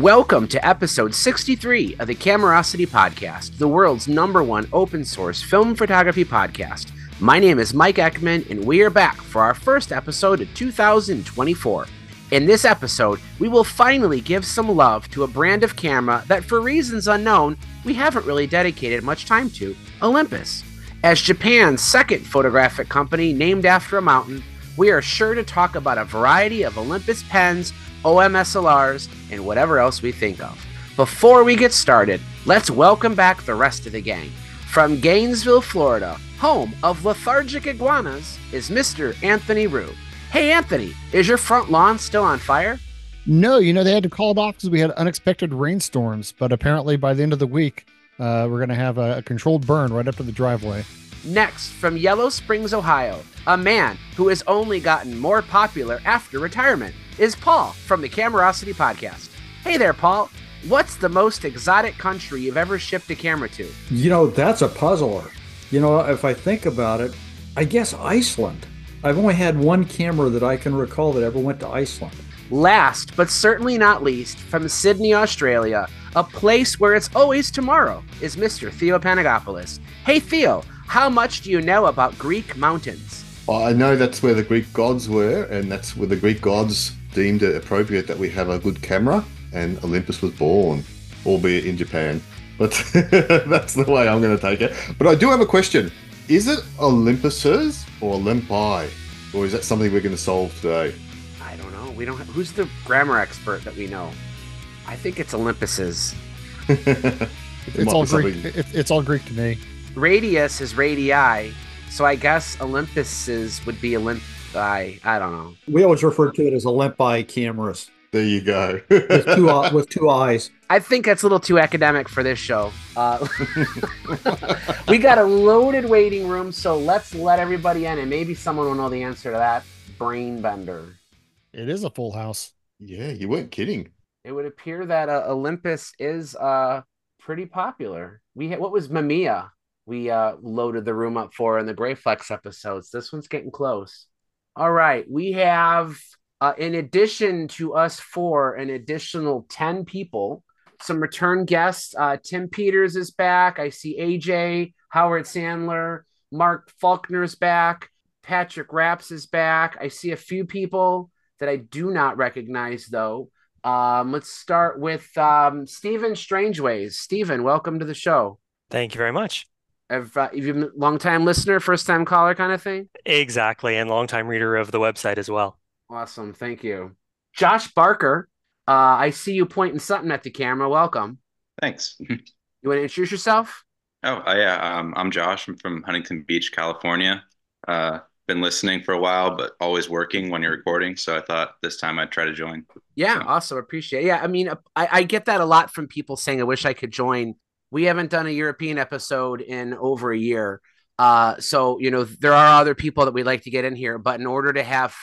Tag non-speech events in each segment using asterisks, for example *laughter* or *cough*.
Welcome to episode 63 of the Camerosity Podcast, the world's number one open source film photography podcast. My name is Mike Eckman, and we are back for our first episode of 2024. In this episode, we will finally give some love to a brand of camera that, for reasons unknown, we haven't really dedicated much time to Olympus. As Japan's second photographic company named after a mountain, we are sure to talk about a variety of Olympus pens, OMSLRs, and whatever else we think of. Before we get started, let's welcome back the rest of the gang. From Gainesville, Florida, home of lethargic iguanas, is Mr. Anthony Rue. Hey, Anthony, is your front lawn still on fire? No, you know, they had to call it off because we had unexpected rainstorms, but apparently by the end of the week, uh, we're going to have a, a controlled burn right up to the driveway. Next, from Yellow Springs, Ohio, a man who has only gotten more popular after retirement is Paul from the Camerosity Podcast. Hey there, Paul. What's the most exotic country you've ever shipped a camera to? You know, that's a puzzler. You know, if I think about it, I guess Iceland. I've only had one camera that I can recall that ever went to Iceland. Last, but certainly not least, from Sydney, Australia, a place where it's always tomorrow, is Mr. Theo Panagopoulos. Hey, Theo, how much do you know about Greek mountains? Well, I know that's where the Greek gods were, and that's where the Greek gods deemed it appropriate that we have a good camera, and Olympus was born, albeit in Japan. But *laughs* that's the way I'm going to take it. But I do have a question. Is it Olympus's or Olympi? Or is that something we're going to solve today? I don't know. We don't. Have, who's the grammar expert that we know? I think it's Olympus's. *laughs* It's all Greek. It, it's all Greek to me. Radius is radii, so I guess Olympus's would be Olympi. I I don't know. We always refer to it as Olympi cameras There you go. with two *laughs* eye- with two eyes. I think that's a little too academic for this show. Uh, *laughs* we got a loaded waiting room, so let's let everybody in, and maybe someone will know the answer to that brain bender. It is a full house. yeah, you weren't kidding. It would appear that uh, Olympus is uh, pretty popular. We had, what was Mamiya? We uh, loaded the room up for in the Graflex episodes. This one's getting close. All right, we have uh, in addition to us four, an additional ten people. Some return guests. Uh, Tim Peters is back. I see AJ, Howard Sandler, Mark Faulkner's back. Patrick Rapps is back. I see a few people that I do not recognize though. Um, let's start with um, Stephen Strangeways. Stephen, welcome to the show. Thank you very much. Have, uh, have you been a long time listener, first time caller kind of thing? Exactly, and long time reader of the website as well. Awesome. Thank you. Josh Barker, uh, I see you pointing something at the camera. Welcome. Thanks. *laughs* You want to introduce yourself? Oh, uh, yeah. Um, I'm Josh. I'm from Huntington Beach, California. Uh, been listening for a while, but always working when you're recording. So I thought this time I'd try to join. Yeah, So- awesome. Appreciate it. Yeah, I mean, uh, I, I get that a lot from people saying, I wish I could join. We haven't done a European episode in over a year. Uh, so, you know, there are other people that we'd like to get in here, but in order to have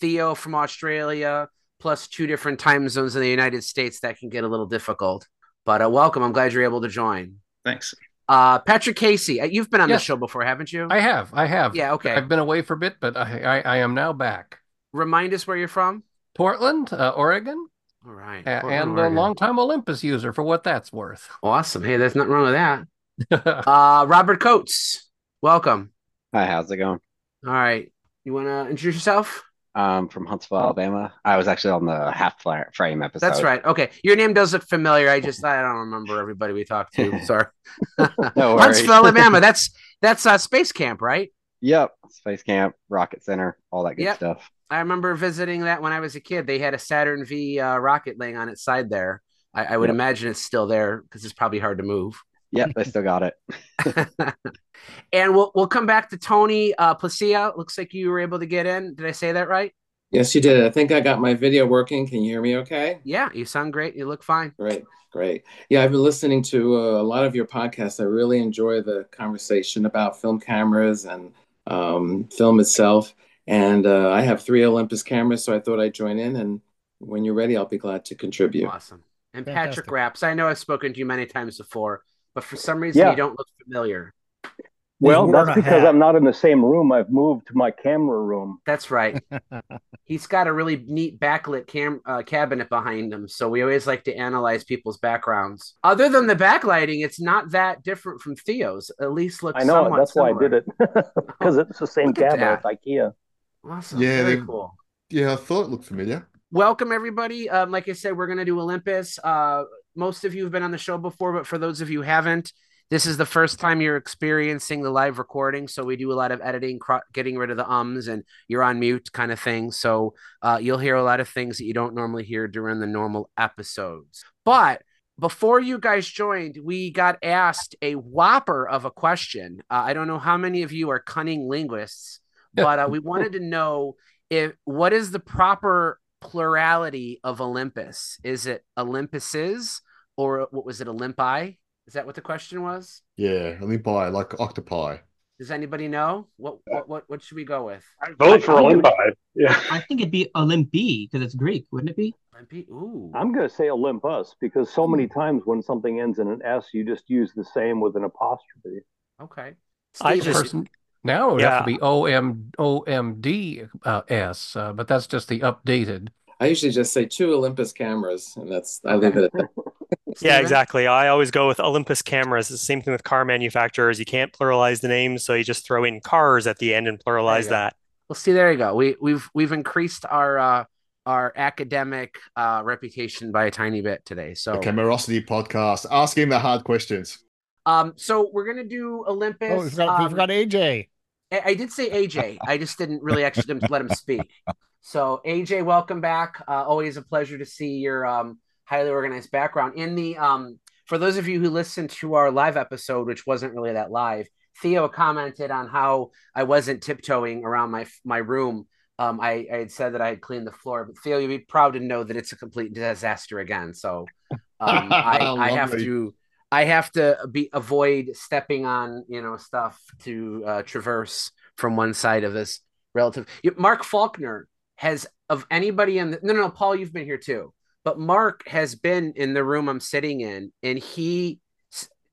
Theo from Australia plus two different time zones in the United States, that can get a little difficult. But uh, welcome. I'm glad you're able to join. Thanks. Uh, Patrick Casey, uh, you've been on the show before, haven't you? I have, I have. Yeah, okay. I've been away for a bit, but I, I, I am now back. Remind us where you're from. Portland, uh, Oregon, All right. a- Portland, and a Oregon. longtime Olympus user for what that's worth. *laughs* Awesome. Hey, there's nothing wrong with that. *laughs* Uh, Robert Coates, welcome. Hi, how's it going? All right. You want to introduce yourself? Um, from Huntsville, Alabama. I was actually on the half frame episode. That's right. Okay. Your name does look familiar. I just I don't remember everybody we talked to. *laughs* Sorry. No. Huntsville, Alabama. That's that's uh, space camp, right? Yep, Space Camp, Rocket Center, all that good Yep. stuff. I remember visiting that when I was a kid. They had a Saturn V uh, rocket laying on its side there. I, I would Yep. imagine it's still there because it's probably hard to move. Yep, they still got it. *laughs* *laughs* and we'll we'll come back to Tony uh, Plescia. Looks like you were able to get in. Did I say that right? Yes, you did. I think I got my video working. Can you hear me okay? Yeah, you sound great. You look fine. Great, great. Yeah, I've been listening to uh, a lot of your podcasts. I really enjoy the conversation about film cameras and um, film itself. And uh, I have three Olympus cameras, so I thought I'd join in. And when you're ready, I'll be glad to contribute. Awesome. And Fantastic. Patrick Rapps, I know I've spoken to you many times before, but for some reason Yeah. you don't look familiar. Well, that's because hat. I'm not in the same room. I've moved to my camera room. That's right. *laughs* He's got a really neat backlit cam uh, cabinet behind him, so we always like to analyze people's backgrounds. Other than the backlighting, it's not that different from Theo's. At least looks. I know it. somewhat That's why I did it because *laughs* it's the same cabinet that. IKEA. Awesome. Yeah, Very they- cool. Yeah, I thought it looked familiar. welcome everybody um, like i said we're going to do olympus uh, most of you have been on the show before but for those of you who haven't this is the first time you're experiencing the live recording so we do a lot of editing cro- getting rid of the ums and you're on mute kind of thing so uh, you'll hear a lot of things that you don't normally hear during the normal episodes but before you guys joined we got asked a whopper of a question uh, i don't know how many of you are cunning linguists *laughs* but uh, we wanted to know if what is the proper plurality of Olympus? Is it Olympuses or what was it, Olympi? Is that what the question was? Yeah, Olympi, like octopi. Does anybody know? What what what, what should we go with? I Vote for I- I would- Olympi. Yeah. I think it'd be Olympi because it's Greek, wouldn't it be? Olympi? Ooh. I'm going to say Olympus because so many times when something ends in an S, you just use the same with an apostrophe. Okay. I just- Person, now it would have to be OM OMD uh, S, uh, but that's just the updated. I usually just say two Olympus cameras, and that's I leave it at that. *laughs* Yeah, Stephen? exactly. I always go with Olympus cameras. It's the same thing with car manufacturers. You can't pluralize the names, so you just throw in cars at the end and pluralize go. that. Well, see, there you go. We we've we've increased our uh our academic uh reputation by a tiny bit today. So The Camerosity podcast, asking the hard questions. um so we're gonna do Olympus. Oh, we forgot, we um, forgot AJ. I I did say AJ. I just didn't really actually let him speak. So AJ, welcome back. Uh, always a pleasure to see your um, highly organized background. In the um, for those of you who listened to our live episode, which wasn't really that live, Theo commented on how I wasn't tiptoeing around my my room. Um, I, I had said that I had cleaned the floor, but Theo, you'd be proud to know that it's a complete disaster again. So *laughs* um, I, I have to I have to be avoid stepping on you know stuff to uh, traverse from one side of this relative. Mark Faulkner has of anybody in the no no no Paul you've been here too, but Mark has been in the room I'm sitting in, and he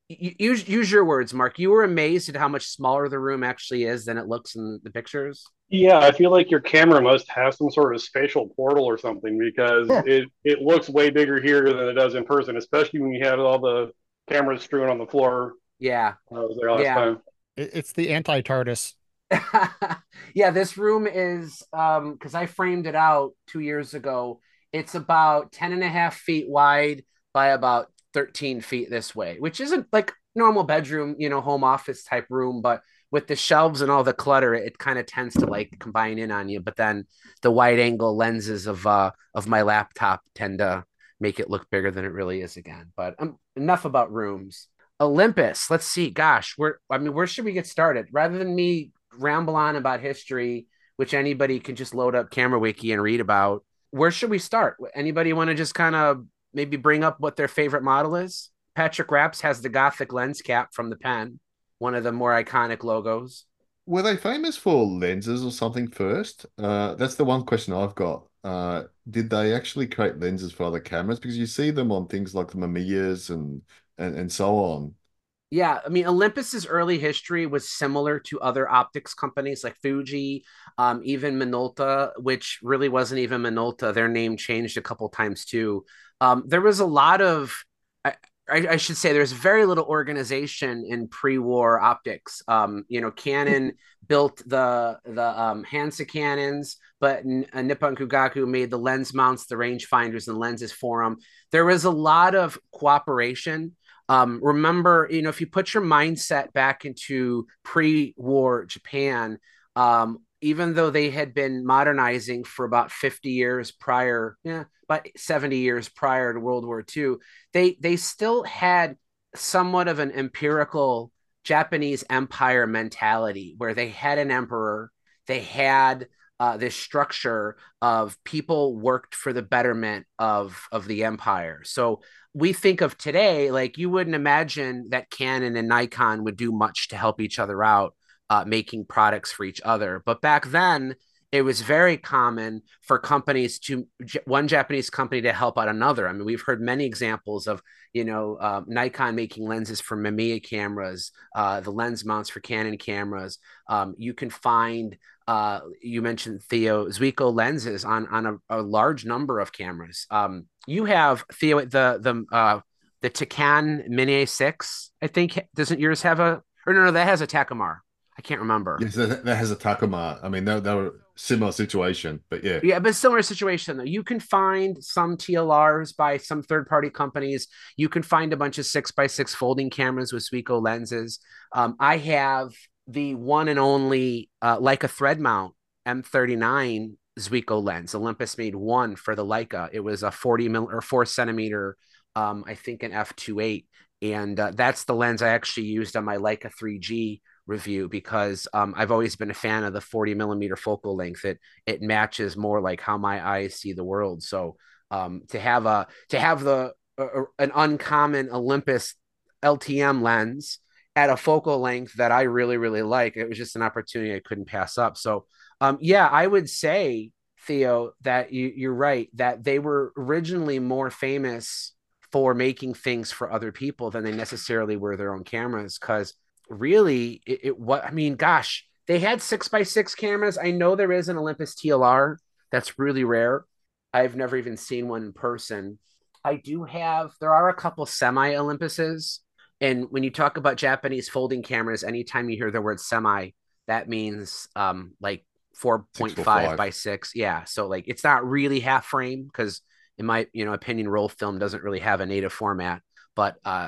use use your words, Mark. You were amazed at how much smaller the room actually is than it looks in the pictures. Yeah, I feel like your camera must have some sort of spatial portal or something because it, it looks way bigger here than it does in person, especially when you have all the cameras strewn on the floor. Yeah, I was there last Yeah. time. It's the anti TARDIS. *laughs* yeah, this room is um because I framed it out two years ago. It's about 10 and a half feet wide by about 13 feet this way, which isn't like normal bedroom, you know, home office type room, but with the shelves and all the clutter, it kind of tends to like combine in on you. But then the wide angle lenses of uh of my laptop tend to make it look bigger than it really is again. But um, enough about rooms. Olympus, let's see. Gosh, where I mean, where should we get started? Rather than me ramble on about history, which anybody can just load up Camera Wiki and read about, where should we start? Anybody want to just kind of maybe bring up what their favorite model is? Patrick Rapps has the Gothic lens cap from the pen, one of the more iconic logos. Were they famous for lenses or something first? Uh, that's the one question I've got. Uh, did they actually create lenses for other cameras? Because you see them on things like the Mamiyas and, and and so on. Yeah, I mean, Olympus's early history was similar to other optics companies like Fuji, um, even Minolta, which really wasn't even Minolta. Their name changed a couple times too. Um, there was a lot of, I, I, should say, there's very little organization in pre-war optics. Um, you know, Canon built the the um, Hansa Canons, but uh, Nippon Kogaku made the lens mounts, the rangefinders, and lenses for them. There was a lot of cooperation um, remember, you know, if you put your mindset back into pre-war Japan, um, even though they had been modernizing for about 50 years prior, yeah, about 70 years prior to World War II, they they still had somewhat of an empirical Japanese empire mentality where they had an emperor, they had uh, this structure of people worked for the betterment of of the empire. So we think of today, like you wouldn't imagine that Canon and Nikon would do much to help each other out, uh, making products for each other. But back then, it was very common for companies to one Japanese company to help out another. I mean, we've heard many examples of you know uh, Nikon making lenses for Mamiya cameras, uh, the lens mounts for Canon cameras. Um, you can find uh, you mentioned Theo Zuiko lenses on on a, a large number of cameras. Um, you have Theo the the uh, the Takan Mini A6. I think doesn't yours have a or no no that has a Takumar. I can't remember. Yes, that, that has a Takumar. I mean, they, they were similar situation, but yeah. Yeah, but similar situation though. You can find some TLRs by some third party companies. You can find a bunch of six by six folding cameras with Zuiko lenses. Um, I have the one and only uh, Leica thread mount M39 Zuiko lens. Olympus made one for the Leica. It was a 40 mil or four centimeter, um, I think an f2.8. And uh, that's the lens I actually used on my Leica 3G review because um, I've always been a fan of the 40 millimeter focal length. It it matches more like how my eyes see the world. So um, to have a to have the uh, an uncommon Olympus LTM lens at a focal length that I really really like, it was just an opportunity I couldn't pass up. So um, yeah, I would say Theo that you, you're right that they were originally more famous for making things for other people than they necessarily were their own cameras because really it, it what I mean, gosh, they had six by six cameras. I know there is an Olympus TLR that's really rare. I've never even seen one in person. I do have there are a couple semi Olympuses. And when you talk about Japanese folding cameras, anytime you hear the word semi, that means um like 4.5 by 6. Yeah. So like it's not really half frame because in my you know opinion roll film doesn't really have a native format but uh,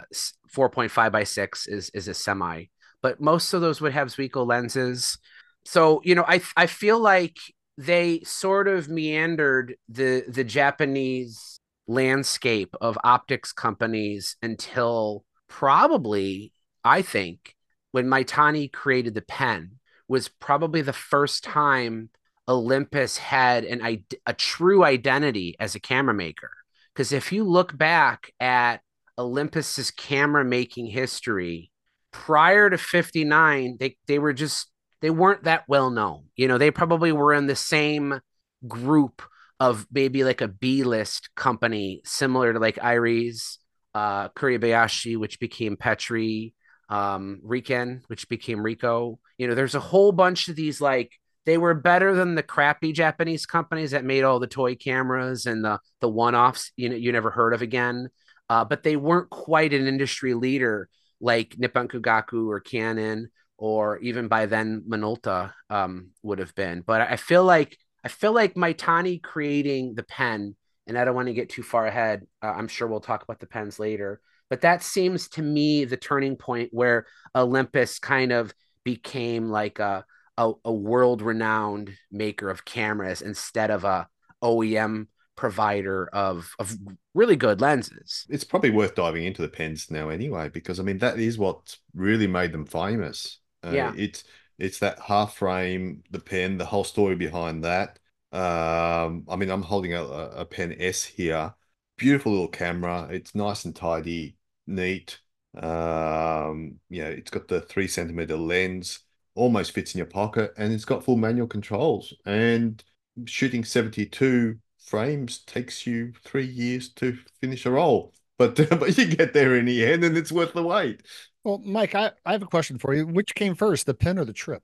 4.5 by 6 is is a semi. But most of those would have Zuiko lenses. So, you know, I I feel like they sort of meandered the the Japanese landscape of optics companies until probably I think when Maitani created the pen was probably the first time Olympus had an a true identity as a camera maker. Because if you look back at Olympus's camera making history prior to 59 they they were just they weren't that well known you know they probably were in the same group of maybe like a B list company similar to like Iris uh Kuribayashi which became Petri um Riken which became Ricoh you know there's a whole bunch of these like they were better than the crappy Japanese companies that made all the toy cameras and the the one-offs you know you never heard of again uh, but they weren't quite an industry leader like Nippon Kogaku or Canon or even by then Minolta um, would have been. But I feel like I feel like Maitani creating the pen, and I don't want to get too far ahead. Uh, I'm sure we'll talk about the pens later. But that seems to me the turning point where Olympus kind of became like a a, a world renowned maker of cameras instead of a OEM provider of of really good lenses. It's probably worth diving into the pens now anyway, because I mean that is what really made them famous. Uh, yeah, it's it's that half frame, the pen, the whole story behind that. Um, I mean, I'm holding a, a pen S here. Beautiful little camera. It's nice and tidy, neat. Um, yeah, it's got the three centimeter lens, almost fits in your pocket, and it's got full manual controls. And shooting 72 frames takes you three years to finish a roll, but *laughs* but you get there in the end, and it's worth the wait. Well, Mike, I, I have a question for you. Which came first, the pen or the trip?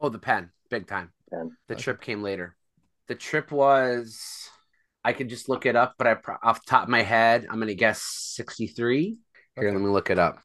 Oh, the pen, big time. Pen. The okay. trip came later. The trip was, I could just look it up, but I off top of my head, I'm gonna guess 63. Here, okay. let me look it up.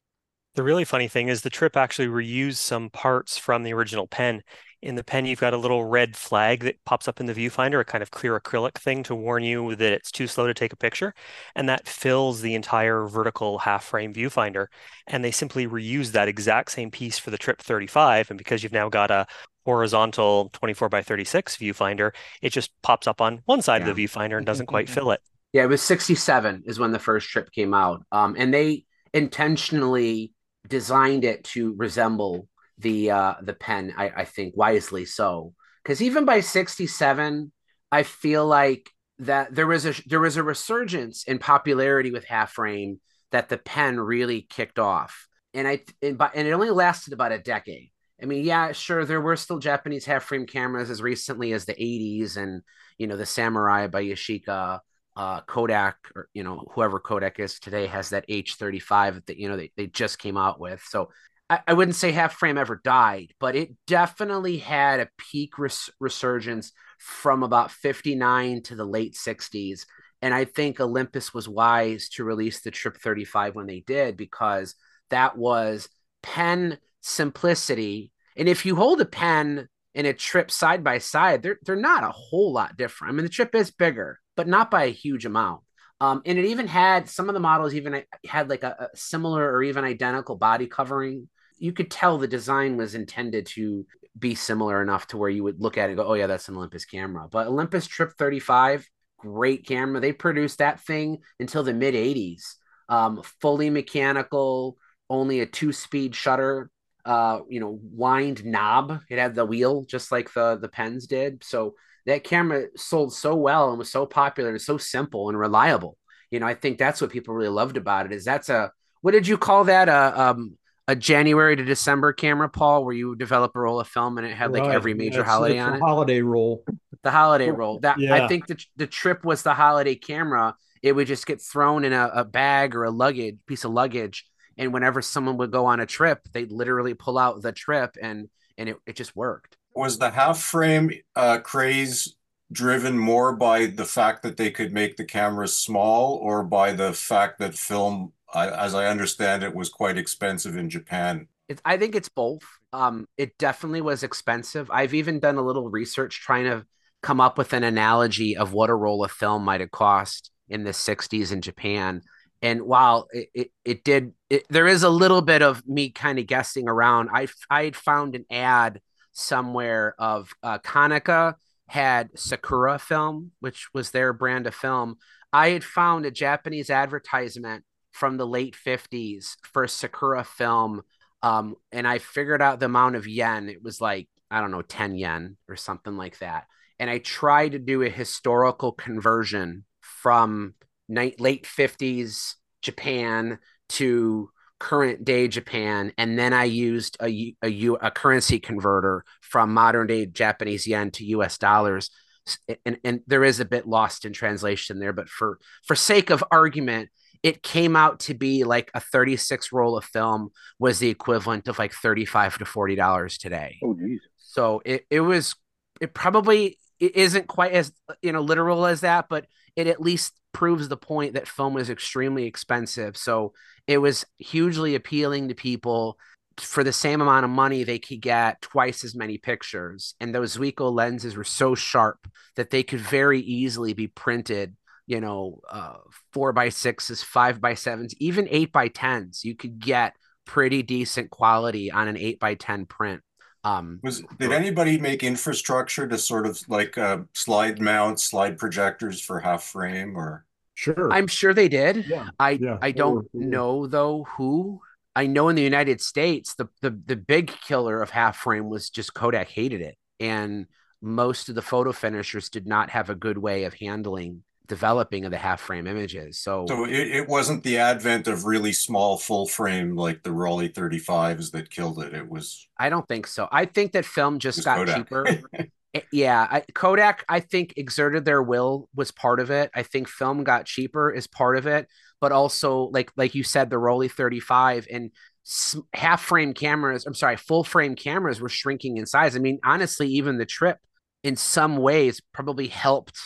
The really funny thing is the trip actually reused some parts from the original pen in the pen, you've got a little red flag that pops up in the viewfinder, a kind of clear acrylic thing to warn you that it's too slow to take a picture. And that fills the entire vertical half frame viewfinder. And they simply reuse that exact same piece for the Trip 35. And because you've now got a horizontal 24 by 36 viewfinder, it just pops up on one side yeah. of the viewfinder and doesn't quite fill it. Yeah, it was 67 is when the first trip came out. Um, and they intentionally designed it to resemble the uh the pen i i think wisely so because even by 67 i feel like that there was a there was a resurgence in popularity with half frame that the pen really kicked off and i and, and it only lasted about a decade I mean, yeah, sure, there were still Japanese half frame cameras as recently as the 80s and, you know, the Samurai by Yashica, uh, Kodak, or, you know, whoever Kodak is today has that H35 that, you know, they, they just came out with. So I, I wouldn't say half frame ever died, but it definitely had a peak res- resurgence from about 59 to the late 60s. And I think Olympus was wise to release the Trip 35 when they did because that was pen simplicity. And if you hold a pen and a trip side by side, they're they're not a whole lot different. I mean, the trip is bigger, but not by a huge amount. Um, and it even had some of the models even had like a, a similar or even identical body covering. You could tell the design was intended to be similar enough to where you would look at it and go, "Oh yeah, that's an Olympus camera." But Olympus Trip 35, great camera. They produced that thing until the mid 80s. Um, fully mechanical, only a two-speed shutter uh you know wind knob. It had the wheel just like the the pens did. So that camera sold so well and was so popular and so simple and reliable. You know i think that's what people really loved about it is that's a what did you call that? A um a january to december camera paul where you develop a roll of film and it had like Right. every major It's- holiday it's on it? Holiday roll. the holiday roll. That i think the, the trip was the holiday camera. It would just get thrown in a, a bag or a luggage piece of luggage and whenever someone would go on a trip they'd literally pull out the trip and and it, it just worked Was the half frame uh, craze driven more by the fact that they could make the cameras small or by the fact that film, I, as I understand it, was quite expensive in Japan? It's, I think it's both. Um, it definitely was expensive. I've even done a little research trying to come up with an analogy of what a roll of film might have cost in the 60s in Japan. And while it, it, it did, it, there is a little bit of me kind of guessing around. I I had found an ad somewhere of uh, Konica had Sakura film, which was their brand of film. I had found a Japanese advertisement from the late 50s for Sakura film um, and I figured out the amount of yen. It was like, I don't know, 10 yen or something like that. And I tried to do a historical conversion from night, late 50s Japan to current day Japan. And then I used a a currency converter from modern day Japanese yen to US dollars. And, and there is a bit lost in translation there, but for, for sake of argument, it came out to be like a 36 roll of film was the equivalent of like 35 to 40 dollars today Oh, geez. so it, it was it probably it isn't quite as you know literal as that but it at least proves the point that film is extremely expensive so it was hugely appealing to people for the same amount of money they could get twice as many pictures and those Zuiko lenses were so sharp that they could very easily be printed you know, uh, four by sixes, five by sevens, even eight by tens. You could get pretty decent quality on an eight by ten print. Um, Was did anybody make infrastructure to sort of like uh, slide mount, slide projectors for half frame or? Sure. I'm sure they did. Yeah, I yeah. I don't know though who. I know in the United States, the the the big killer of half frame was just Kodak hated it, and most of the photo finishers did not have a good way of handling developing of the half frame images. So, So it, it wasn't the advent of really small full frame like the Rollei 35s that killed it. It was I don't think so. I think that film just got Kodak. cheaper. *laughs* I- yeah, I, Kodak, I think exerted their will was part of it. I think film got cheaper is part of it, but also like like you said, the Rollei 35 and half frame cameras. I'm sorry, full frame cameras were shrinking in size. I mean, honestly, even the trip in some ways probably helped,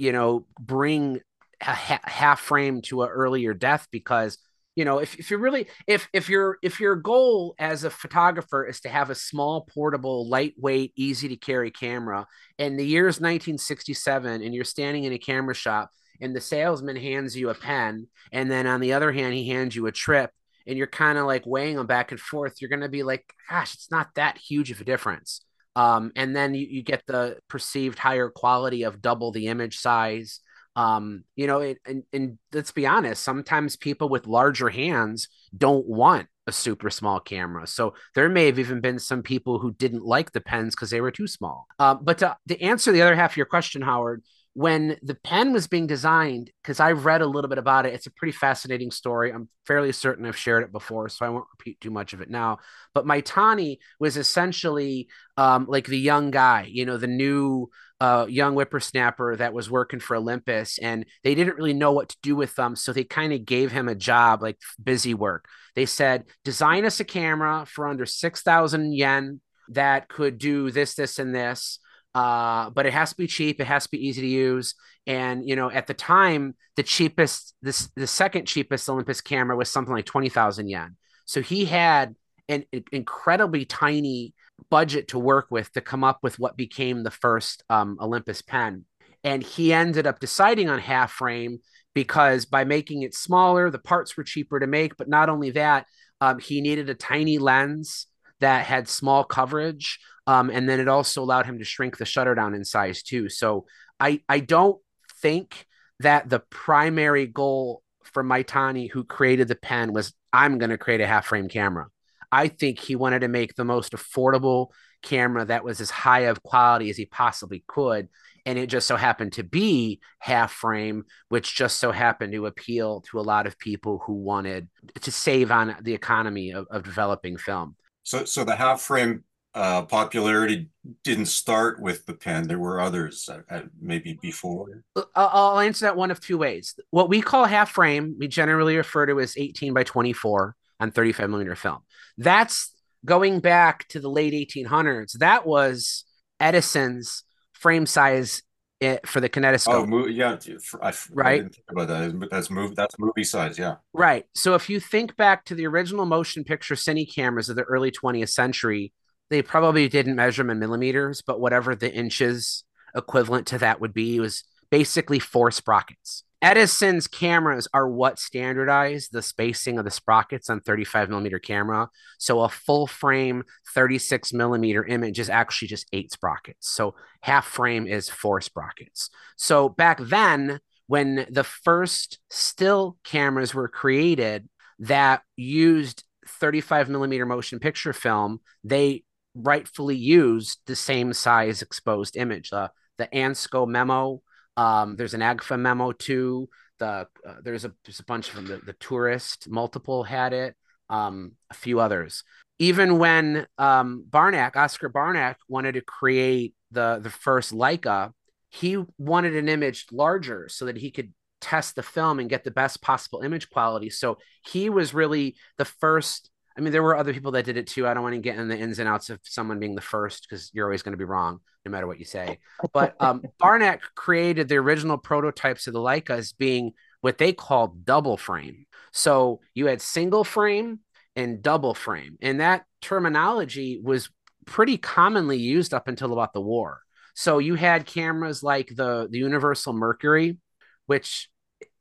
you know, bring a ha- half frame to an earlier death because you know if, if you're really if if your if your goal as a photographer is to have a small portable lightweight easy to carry camera and the year is 1967 and you're standing in a camera shop and the salesman hands you a pen and then on the other hand he hands you a trip and you're kind of like weighing them back and forth you're going to be like gosh it's not that huge of a difference um, and then you, you get the perceived higher quality of double the image size. Um you know it, and, and let's be honest sometimes people with larger hands don't want a super small camera. So there may have even been some people who didn't like the pens because they were too small. Um, but to, to answer the other half of your question howard when the pen was being designed, because I've read a little bit about it, it's a pretty fascinating story. I'm fairly certain I've shared it before, so I won't repeat too much of it now. But Maitani was essentially um, like the young guy, you know, the new uh, young whippersnapper that was working for Olympus, and they didn't really know what to do with them, so they kind of gave him a job, like busy work. They said, design us a camera for under six thousand yen that could do this, this, and this uh, but it has to be cheap. It has to be easy to use. And you know, at the time, the cheapest, this the second cheapest Olympus camera was something like twenty thousand yen. So he had an, incredibly tiny budget to work with to come up with what became the first um, Olympus pen. And he ended up deciding on half frame because by making it smaller, the parts were cheaper to make. But not only that, um, he needed a tiny lens that had small coverage. Um, and then it also allowed him to shrink the shutter down in size too. So I, I don't think that the primary goal for Maitani, who created the pen, was I'm going to create a half frame camera. I think he wanted to make the most affordable camera that was as high of quality as he possibly could. And it just so happened to be half frame, which just so happened to appeal to a lot of people who wanted to save on the economy of, of developing film. So, so the half frame uh, popularity didn't start with the pen. There were others, uh, maybe before. I'll answer that one of two ways. What we call half frame, we generally refer to as 18 by 24 on 35 millimeter film. That's going back to the late 1800s. That was Edison's frame size it, for the kinetoscope. Oh, yeah, I, right. I didn't think about that. That's movie. That's movie size. Yeah. Right. So if you think back to the original motion picture cine cameras of the early 20th century, they probably didn't measure them in millimeters, but whatever the inches equivalent to that would be was basically four sprockets. Edison's cameras are what standardized the spacing of the sprockets on 35 millimeter camera. So a full frame 36 millimeter image is actually just eight sprockets. So half frame is four sprockets. So back then, when the first still cameras were created that used 35 millimeter motion picture film, they rightfully used the same size exposed image. Uh, the Ansco memo um, there's an Agfa memo too. The uh, there's a there's a bunch from. The, the tourist multiple had it. Um, a few others. Even when um, Barnack, Oskar Barnack, wanted to create the the first Leica, he wanted an image larger so that he could test the film and get the best possible image quality. So he was really the first I mean, there were other people that did it too. I don't want to get in the ins and outs of someone being the first because you're always going to be wrong no matter what you say. But um, *laughs* Barnack created the original prototypes of the Leica as being what they called double frame. So you had single frame and double frame, and that terminology was pretty commonly used up until about the war. So you had cameras like the the Universal Mercury, which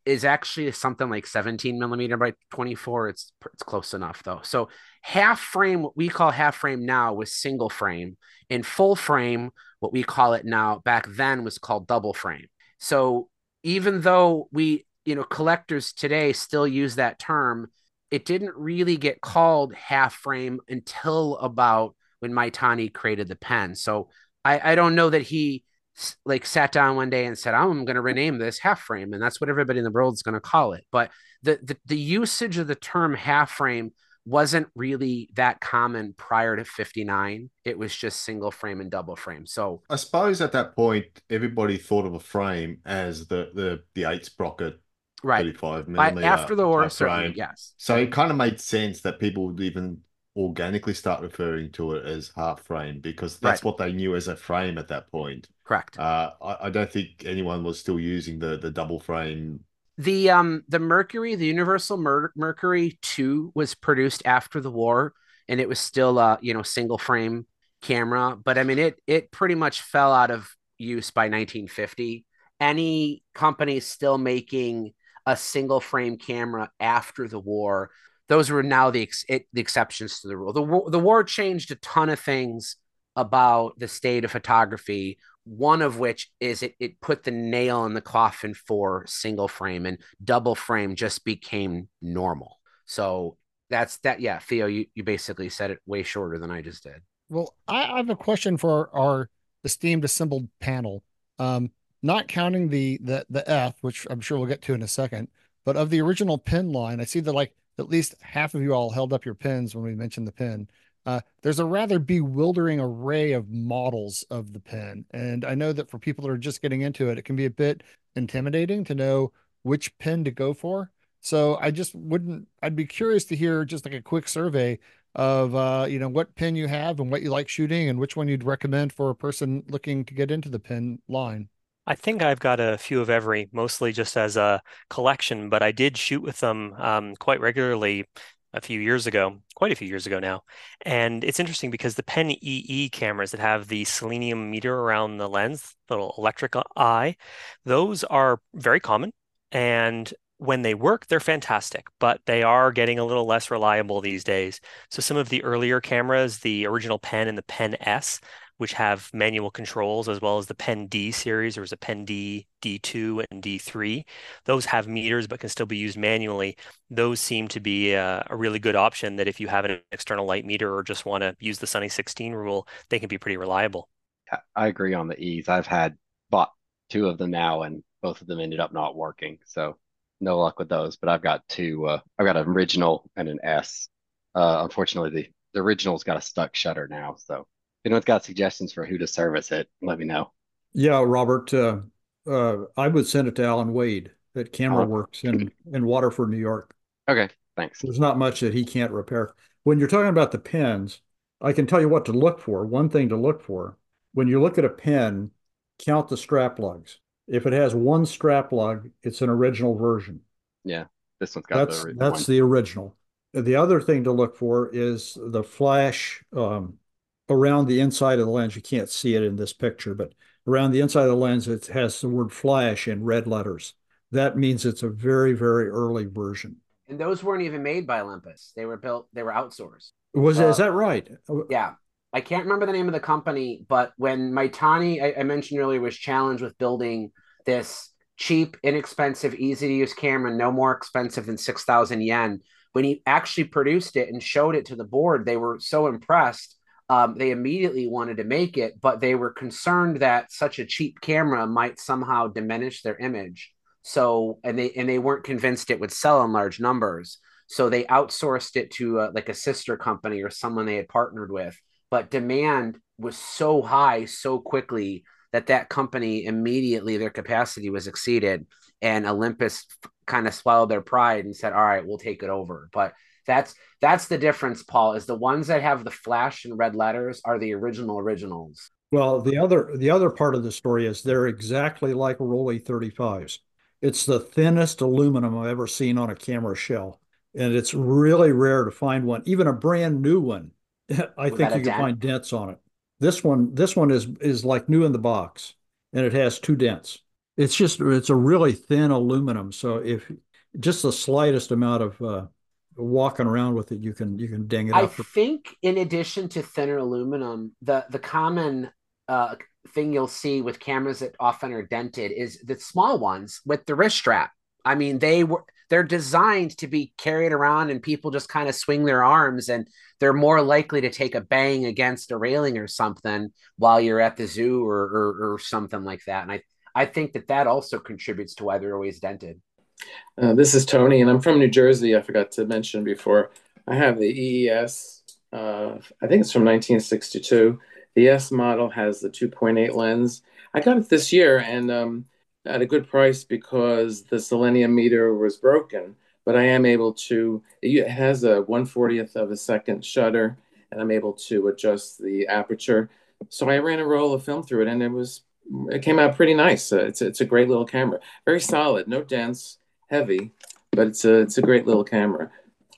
is actually something like 17 millimeter by 24. It's it's close enough though. So half frame, what we call half frame now, was single frame. In full frame, what we call it now, back then was called double frame. So even though we, you know, collectors today still use that term, it didn't really get called half frame until about when Maitani created the pen. So I, I don't know that he like sat down one day and said, "I'm going to rename this half frame," and that's what everybody in the world is going to call it. But the, the the usage of the term half frame wasn't really that common prior to 59 it was just single frame and double frame so i suppose at that point everybody thought of a frame as the the the eight sprocket right 35 millimeter after the war frame yes so it kind of made sense that people would even organically start referring to it as half frame because that's right. what they knew as a frame at that point. Correct. Uh, I, I, don't think anyone was still using the the double frame. The um the Mercury, the Universal Mer- Mercury two was produced after the war, and it was still a you know single frame camera. But I mean it it pretty much fell out of use by 1950. Any company still making a single frame camera after the war those were now the ex- it, the exceptions to the rule. The the war changed a ton of things about the state of photography. One of which is it it put the nail in the coffin for single frame and double frame just became normal. So that's that. Yeah, Theo, you, you basically said it way shorter than I just did. Well, I, I have a question for our, our esteemed assembled panel. Um, not counting the the the F, which I'm sure we'll get to in a second, but of the original pen line, I see that like at least half of you all held up your pens when we mentioned the pen. Uh, there's a rather bewildering array of models of the pen, and I know that for people that are just getting into it, it can be a bit intimidating to know which pen to go for. So I just wouldn't. I'd be curious to hear just like a quick survey of uh, you know what pen you have and what you like shooting and which one you'd recommend for a person looking to get into the pen line. I think I've got a few of every, mostly just as a collection, but I did shoot with them um, quite regularly a few years ago, quite a few years ago now. And it's interesting because the Pen EE cameras that have the selenium meter around the lens, little electric eye, those are very common. And when they work, they're fantastic, but they are getting a little less reliable these days. So some of the earlier cameras, the original Pen and the Pen S, which have manual controls, as well as the Pen D series, there was a Pen D, D2, and D3. Those have meters but can still be used manually. Those seem to be a, a really good option that if you have an external light meter or just want to use the Sunny 16 rule, they can be pretty reliable. I agree on the ease. I've had bought two of them now, and both of them ended up not working. So no luck with those. But I've got two. Uh, I've got an original and an S. Uh, unfortunately, the the original's got a stuck shutter now. So anyone's got suggestions for who to service it, let me know. Yeah, Robert. Uh, uh, I would send it to Alan Wade at Camera Works in in Waterford, New York. Okay, thanks. There's not much that he can't repair. When you're talking about the pens, I can tell you what to look for. One thing to look for when you look at a pen, count the strap lugs. If it has one strap lug, it's an original version. Yeah, this one's got that's the that's one. the original. The other thing to look for is the flash um, around the inside of the lens. You can't see it in this picture, but around the inside of the lens, it has the word flash in red letters. That means it's a very, very early version. And those weren't even made by Olympus. They were built, they were outsourced. Was Uh, is that right? Yeah. I can't remember the name of the company, but when Maitani, I, I mentioned earlier, was challenged with building this cheap, inexpensive, easy to use camera, no more expensive than 6,000 yen, when he actually produced it and showed it to the board, they were so impressed. Um, they immediately wanted to make it, but they were concerned that such a cheap camera might somehow diminish their image. So, and they and they weren't convinced it would sell in large numbers. So they outsourced it to uh, like a sister company or someone they had partnered with. But demand was so high so quickly that that company immediately their capacity was exceeded, and Olympus kind of swallowed their pride and said, "All right, we'll take it over." But that's that's the difference, Paul. Is the ones that have the flash and red letters are the original originals. Well, the other the other part of the story is they're exactly like Rollei 35s. It's the thinnest aluminum I've ever seen on a camera shell, and it's really rare to find one, even a brand new one. *laughs* I think you can dent? find dents on it. This one, this one is is like new in the box, and it has two dents. It's just it's a really thin aluminum, so if just the slightest amount of uh, walking around with it, you can you can ding it I think, in addition to thinner aluminum, the the common uh, thing you'll see with cameras that often are dented is the small ones with the wrist strap. I mean, they were they're designed to be carried around, and people just kind of swing their arms, and they're more likely to take a bang against a railing or something while you're at the zoo or or, or something like that. And I I think that that also contributes to why they're always dented. Uh, this is Tony, and I'm from New Jersey. I forgot to mention before. I have the EES. Uh, I think it's from 1962. The S model has the 2.8 lens. I got it this year and um, at a good price because the selenium meter was broken. But I am able to. It has a 140th of a second shutter, and I'm able to adjust the aperture. So I ran a roll of film through it, and it was it came out pretty nice. Uh, it's it's a great little camera, very solid, no dents, heavy, but it's a it's a great little camera.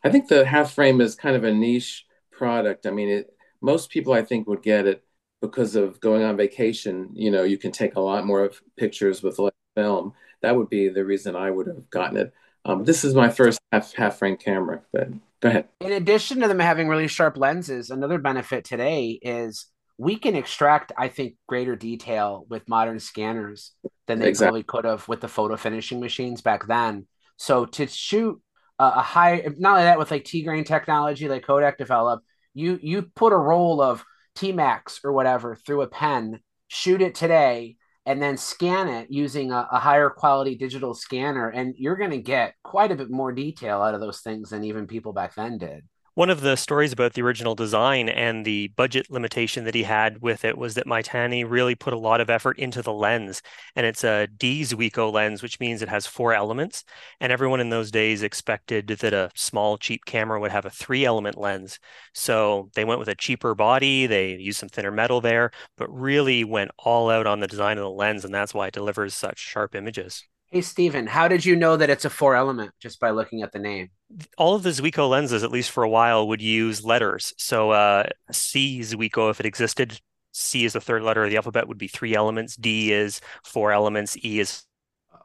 I think the half frame is kind of a niche product. I mean, it most people I think would get it because of going on vacation. You know, you can take a lot more of pictures with less film. That would be the reason I would have gotten it. Um, this is my first half half frame camera. But go ahead. In addition to them having really sharp lenses, another benefit today is we can extract, I think, greater detail with modern scanners than they Exactly. probably could have with the photo finishing machines back then. So to shoot a, a high, not only that, with like T grain technology like Kodak developed, you you put a roll of T Max or whatever through a pen, shoot it today, and then scan it using a, a higher quality digital scanner, and you're going to get quite a bit more detail out of those things than even people back then did. One of the stories about the original design and the budget limitation that he had with it was that Maitani really put a lot of effort into the lens. And it's a D Zuiko lens, which means it has four elements. And everyone in those days expected that a small, cheap camera would have a three element lens. So they went with a cheaper body, they used some thinner metal there, but really went all out on the design of the lens. And that's why it delivers such sharp images. Hey, Stephen, how did you know that it's a four element just by looking at the name? All of the Zuiko lenses, at least for a while, would use letters. So uh, C Zuiko, if it existed, C is the third letter of the alphabet, would be three elements. D is four elements. E is.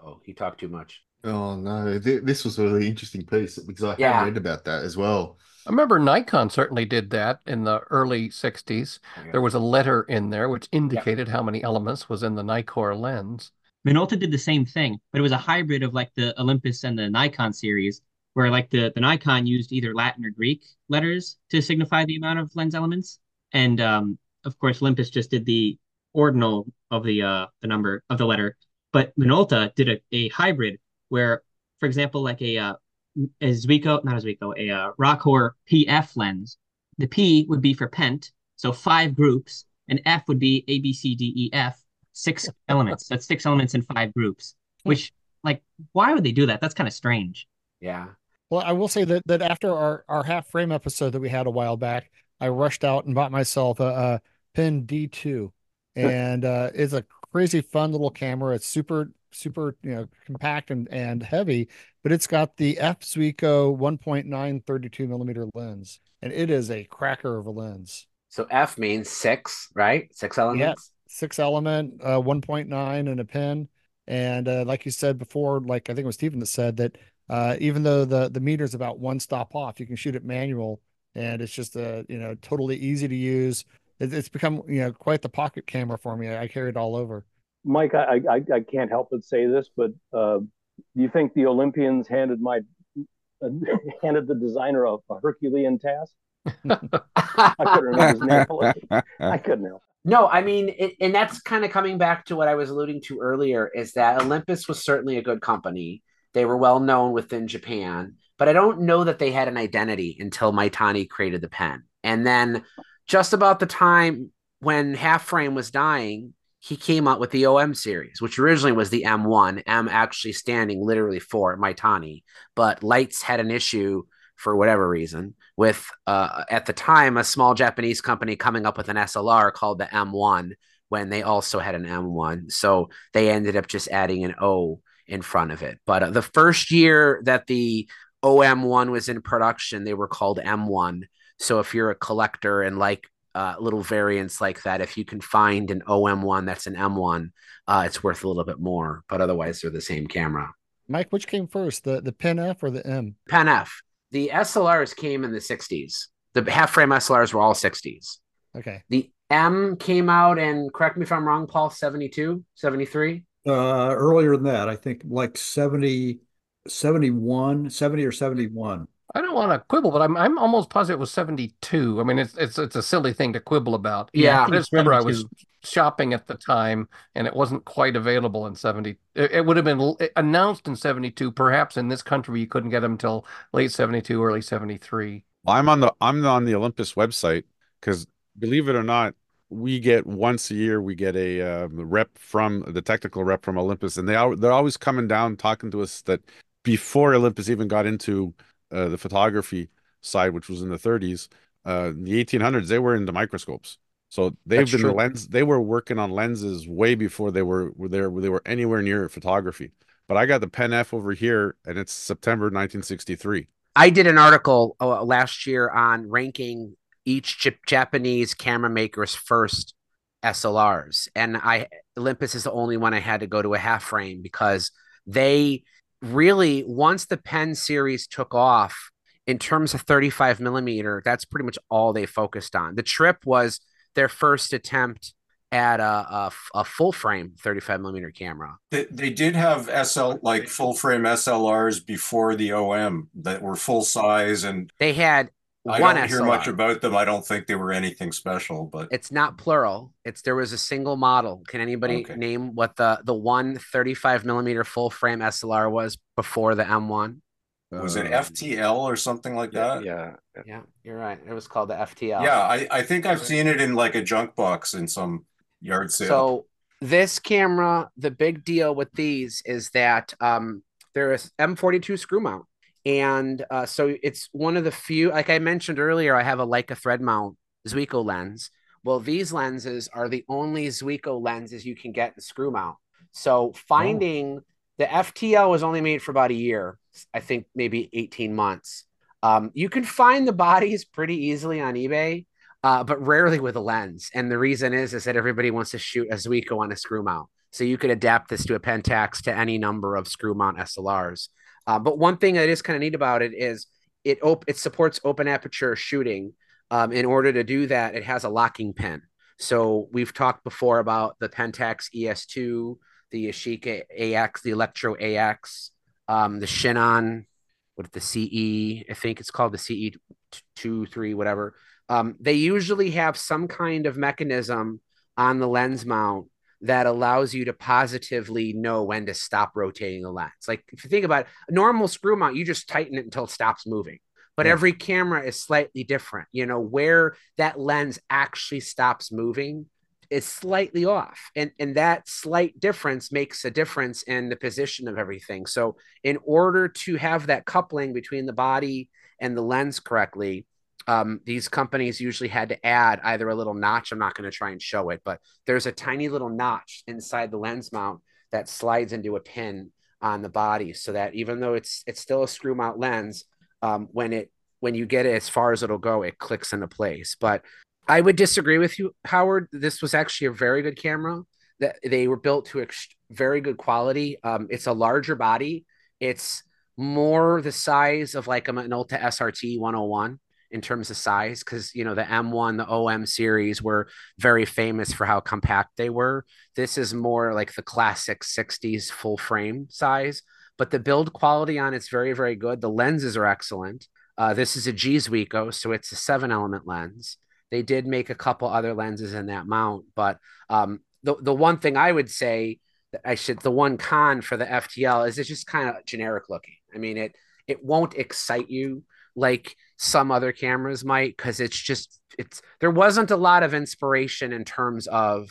Oh, he talked too much. Oh no, Th- this was a really interesting piece because I Yeah. had read about that as well. I remember Nikon certainly did that in the early 60s. There was a letter in there which indicated how many elements was in the Nikkor lens. Minolta did the same thing, but it was a hybrid of like the Olympus and the Nikon series, where like the, the Nikon used either Latin or Greek letters to signify the amount of lens elements. And um, of course, Olympus just did the ordinal of the uh, the number of the letter. But Minolta did a, a hybrid where, for example, like a uh, a Zuiko, not a a uh, Rokkor PF lens, the P would be for pent, so five groups, and F would be A, B, C, D, E, F, six elements. That's six elements in five groups. Which, like, why would they do that? That's kind of strange. Yeah. Well, I will say that that after our our half frame episode that we had a while back, I rushed out and bought myself a, a Pen D2, and uh, it's a crazy fun little camera. It's super super you know compact and and heavy, but it's got the F Zuiko 1.9 32 millimeter lens, and it is a cracker of a lens. So F means six, right? Six Yeah, elements. Six element, uh, 1.9 and a pin. And uh, like you said before, like I think it was Stephen that said that uh, even though the the meter's about one stop off, you can shoot it manual, and it's just a you know totally easy to use. It, it's become you know quite the pocket camera for me. I carry it all over. Mike, I, I, I can't help but say this, but uh, do you think the Olympians handed my *laughs* handed the designer a, a Herculean task? *laughs* I couldn't remember his name. I couldn't help. No, I mean, it, and that's kind of coming back to what I was alluding to earlier is that Olympus was certainly a good company. They were well known within Japan, but I don't know that they had an identity until Maitani created the pen. And then just about the time when Half Frame was dying, he came out with the OM series, which originally was the M1, M actually standing literally for Maitani, but Leitz had an issue for whatever reason with uh, at the time a small Japanese company coming up with an SLR called the M1 when they also had an M1. So they ended up just adding an O in front of it. But uh, the first year that the OM1 was in production, they were called M1. So if you're a collector and like uh, little variants like that, if you can find an OM1 that's an M1, uh, it's worth a little bit more. But otherwise, they're the same camera. Mike, which came first, the the Pen F or the M? Pen F. The SLRs came in the 60s. The half frame SLRs were all 60s. Okay. The M came out and correct me if I'm wrong, Paul, 72, 73. Uh, earlier than that, I think like 70, 71, 70 or 71. I don't want to quibble, but I'm I'm almost positive it was 72. I mean, it's it's it's a silly thing to quibble about. Yeah. I just remember I was shopping at the time and it wasn't quite available in 70. It, would have been announced in 72. Perhaps in this country you couldn't get them until late 72, early 73. I'm on the I'm on the Olympus website because believe it or not, we get once a year we get a uh, rep from the technical rep from Olympus, and they are they're always coming down talking to us that before Olympus even got into uh, the photography side, which was in the 30s, uh, the 1800s, they were into microscopes. So they've That's been the true. lens. They were working on lenses way before they were were there. They were anywhere near photography. But I got the Pen F over here, and it's September 1963. I did an article uh, last year on ranking each Jap- Japanese camera maker's first SLRs, and I Olympus is the only one I had to go to a half frame because they really once the pen series took off in terms of 35 millimeter, that's pretty much all they focused on. The Trip was their first attempt at a, a, a full frame 35 millimeter camera. They, they did have SL like full frame SLRs before the OM that were full size and They had I one don't hear SLR. much about them. I don't think they were anything special, but It's not plural. It's there was a single model. Can anybody Okay. name what the the one 35 millimeter full frame SLR was before the M1? Was it Uh, FTL or something like that? Yeah. Yeah, you're right. It was called the FTL. Yeah, I, I think I've seen it in like a junk box in some yard sale. So this camera, the big deal with these is that um, they're a M42 screw mount, and uh, so it's one of the few. Like I mentioned earlier, I have a Leica thread mount Zuiko lens. Well, these lenses are the only Zuiko lenses you can get in screw mount. So finding the FTL was only made for about a year, I think maybe 18 months. Um, you can find the bodies pretty easily on eBay, uh, but rarely with a lens. And the reason is is that everybody wants to shoot a Zuiko on a screw mount. So you could adapt this to a Pentax to any number of screw mount SLRs. Uh, but one thing that is kind of neat about it is it op- it supports open aperture shooting. Um, in order to do that, it has a locking pin. So we've talked before about the Pentax ES2, the Yashica AX, the Electro AX, um, the Chinon, what the CE, I think it's called the CE two, three, whatever. Um, they usually have some kind of mechanism on the lens mount that allows you to positively know when to stop rotating the lens. Like if you think about it, a normal screw mount, you just tighten it until it stops moving. But Yeah. every camera is slightly different. You know, where that lens actually stops moving is slightly off. And and that slight difference makes a difference in the position of everything. So in order to have that coupling between the body and the lens correctly, um, these companies usually had to add either a little notch. I'm not going to try and show it, but there's a tiny little notch inside the lens mount that slides into a pin on the body, so that even though it's it's still a screw mount lens, um, when it when you get it as far as it'll go, it clicks into place. But I would disagree with you, Howard. This was actually a very good camera. That they were built to ex- very good quality. Um, it's a larger body. It's more the size of like an Ulta SRT 101 in terms of size because you know the M1, the OM series were very famous for how compact they were. This is more like the classic 60s full frame size, but the build quality on it's very very good. The lenses are excellent. Uh, this is a G Zuiko, so it's a seven element lens. They did make a couple other lenses in that mount, but um, the the one thing I would say that I should the one con for the FTL is it's just kind of generic looking. I mean it it won't excite you like some other cameras might because it's just it's there wasn't a lot of inspiration in terms of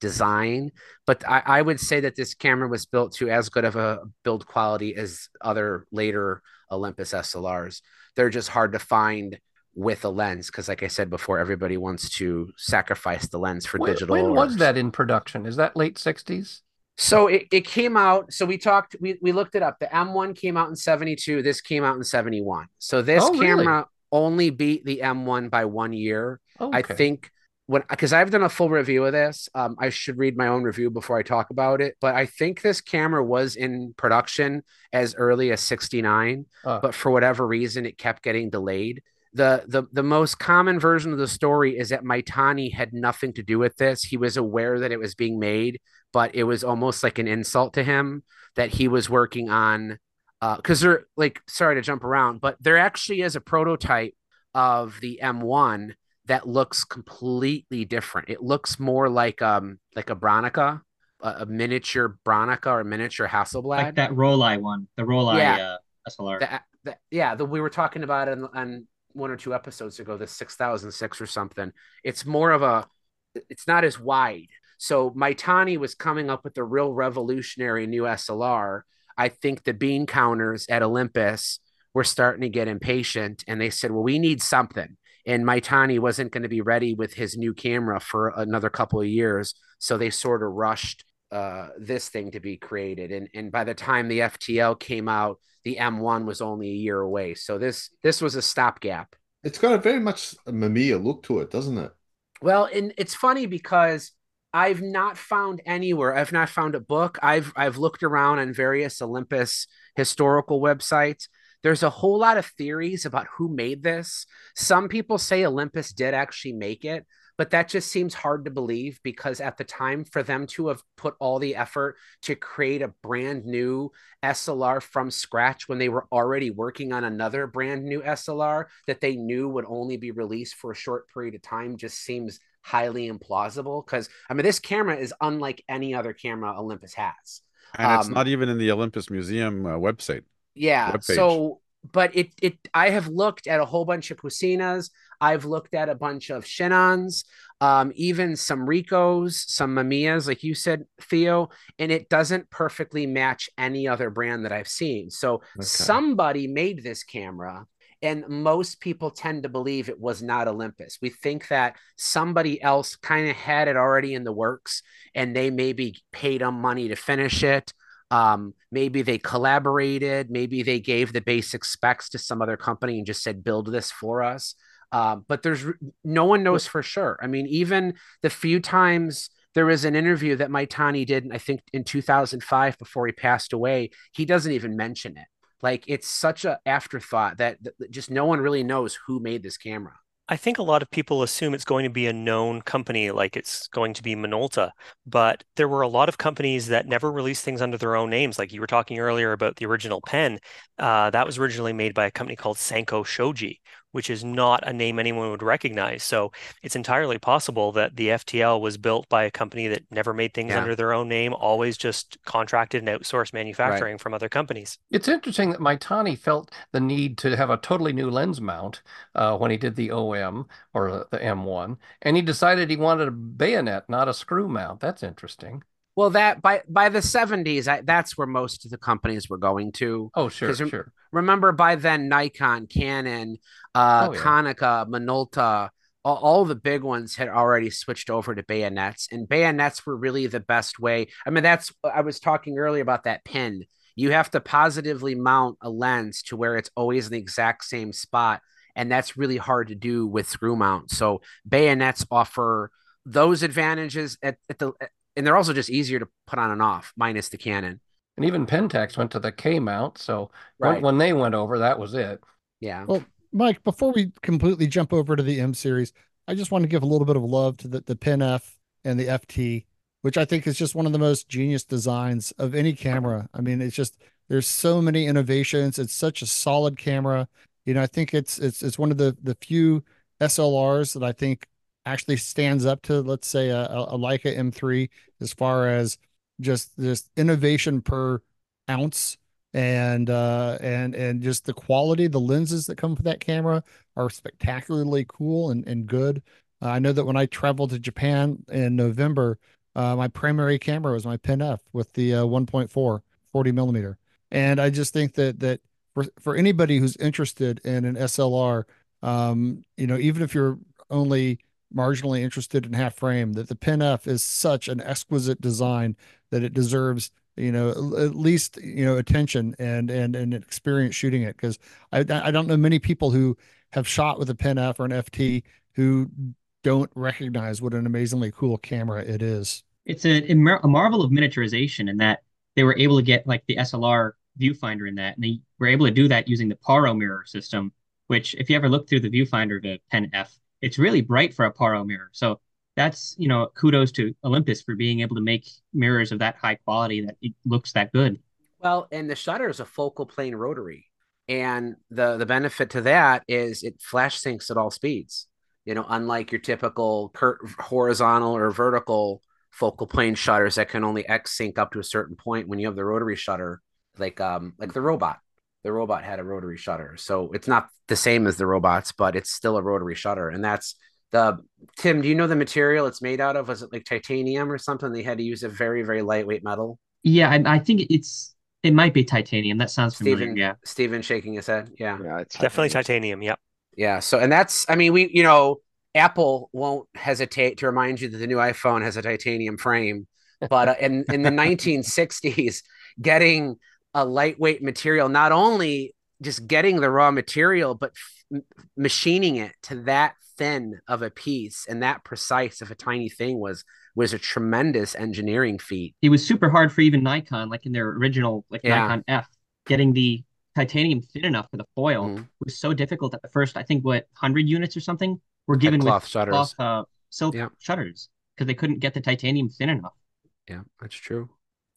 design but I, I would say that this camera was built to as good of a build quality as other later olympus slrs they're just hard to find with a lens because like i said before everybody wants to sacrifice the lens for When, digital when or- was that in production? Is that late 60s? so it, it came out. So we talked, we, we looked it up. The M1 came out in 72. This came out in 71. So this Oh, really? camera only beat the M1 by one year. I Okay. think when, because I've done a full review of this, um, I should read my own review before I talk about it. But I think this camera was in production as early as 69, Ah. but for whatever reason, it kept getting delayed. The, the the most common version of the story is that Maitani had nothing to do with this. He was aware that it was being made, but it was almost like an insult to him that he was working on because they're like sorry to jump around but there actually is a prototype of the m1 that looks completely different it looks more like um like a bronica a, a miniature bronica or miniature hasselblad like that Rollei one, the Rollei Yeah. uh, SLR. the, the, yeah, the, we were talking about it on, on one or two episodes ago, the 6006 or something. It's more of a, it's not as wide. So Maitani was coming up with the real revolutionary new SLR. I think the bean counters at Olympus were starting to get impatient and they said, well, we need something. And Maitani wasn't going to be ready with his new camera for another couple of years. So they sort of rushed uh, this thing to be created. And, and by the time the FTL came out, the M1 was only a year away. So this this was a stopgap. It's got a very much a Mamiya look to it, doesn't it? Well, and it's funny because I've not found anywhere. I've not found a book. I've I've looked around on various Olympus historical websites. There's a whole lot of theories about who made this. Some people say Olympus did actually make it, but that just seems hard to believe because at the time for them to have put all the effort to create a brand new SLR from scratch when they were already working on another brand new SLR that they knew would only be released for a short period of time just seems highly implausible because I mean this camera is unlike any other camera Olympus has. And it's Um, not even in the Olympus Museum uh, website. yeah. webpage. So, but it it I have looked at a whole bunch of Cosinas. I've looked at a bunch of Chinons, um, even some Ricohs, some Mamiyas, like you said, Theo, and it doesn't perfectly match any other brand that I've seen. So somebody made this camera. And most people tend to believe it was not Olympus. We think that somebody else kind of had it already in the works and they maybe paid them money to finish it um maybe they collaborated maybe they gave the basic specs to some other company and just said build this for us um but there's no one knows for sure. I mean even the few times there was an interview that Maitani did i think in 2005 before he passed away he doesn't even mention it. Like it's such a afterthought that, that just no one really knows who made this camera. I think a lot of people assume it's going to be a known company, like it's going to be Minolta, but there were a lot of companies that never released things under their own names. Like you were talking earlier about the original pen, uh, that was originally made by a company called Sanko Shoji, which is not a name anyone would recognize. So it's entirely possible that the FTL was built by a company that never made things Yeah. under their own name, always just contracted and outsourced manufacturing from other companies. It's interesting that Maitani felt the need to have a totally new lens mount uh, when he did the OM or the M1, and he decided he wanted a bayonet, not a screw mount. That's interesting. Well that by by the 70s that's where most of the companies were going to Oh, sure, sure. remember by then Nikon, Canon, uh, Oh, yeah. Konica, Minolta, all, all the big ones had already switched over to bayonets, and bayonets were really the best way. I mean, that's I was talking earlier about that pin. You have to positively mount a lens to where it's always in the exact same spot, and that's really hard to do with screw mount. So bayonets offer those advantages at, at the, and they're also just easier to put on and off, minus the Canon. And even Pentax went to the K mount. So when, Right. when they went over, that was it. Yeah. Well, Mike, before we completely jump over to the M series, I just want to give a little bit of love to the, the Pen F and the FT, which I think is just one of the most genius designs of any camera. I mean, it's just there's so many innovations. It's such a solid camera. You know, I think it's it's it's one of the the few SLRs that I think actually stands up to, let's say, a, a Leica M3 as far as just just innovation per ounce and uh and and just the quality the lenses that come with that camera are spectacularly cool and, and good. Uh, i know that when i traveled to japan in november uh, my primary camera was my pen f with the uh, 1.4 40 millimeter. And i just think that that for, for anybody who's interested in an slr um you know even if you're only marginally interested in half frame that the pen f is such an exquisite design that it deserves you know at least you know attention and and and experience shooting it because I I don't know many people who have shot with a Pen F or an FT who don't recognize what an amazingly cool camera it is. It's a, a a marvel of miniaturization in that they were able to get like the SLR viewfinder in that, and they were able to do that using the Porro mirror system. Which, if you ever look through the viewfinder of a Pen F, it's really bright for a Porro mirror. So that's you know kudos to Olympus for being able to make mirrors of that high quality that it looks that good. Well, and the shutter is a focal plane rotary, and the the benefit to that is it flash syncs at all speeds. You know, unlike your typical horizontal or vertical focal plane shutters that can only X sync up to a certain point. When you have the rotary shutter, like um like the robot, the robot had a rotary shutter, so it's not the same as the robots, but it's still a rotary shutter, and that's the Tim. Do you know the material it's made out of? Was it like titanium or something? They had to use a very very lightweight metal. Yeah, I, I think it's it might be titanium. That sounds familiar. Stephen, Yeah. Stephen shaking his head. Yeah. Yeah, it's Definitely titanium. Yep. Yeah. So, and that's, I mean, we, you know, Apple won't hesitate to remind you that the new iPhone has a titanium frame. But uh, in, in the 1960s, getting a lightweight material, not only just getting the raw material, but f- machining it to that thin of a piece and that precise of a tiny thing was was a tremendous engineering feat. It was super hard for even Nikon, like in their original like Yeah. Nikon F, getting the titanium thin enough for the foil Mhm. was so difficult at the first, I think what, 100 units or something were given cloth with shutters. cloth uh, silk Yeah. shutters because they couldn't get the titanium thin enough. Yeah, that's true.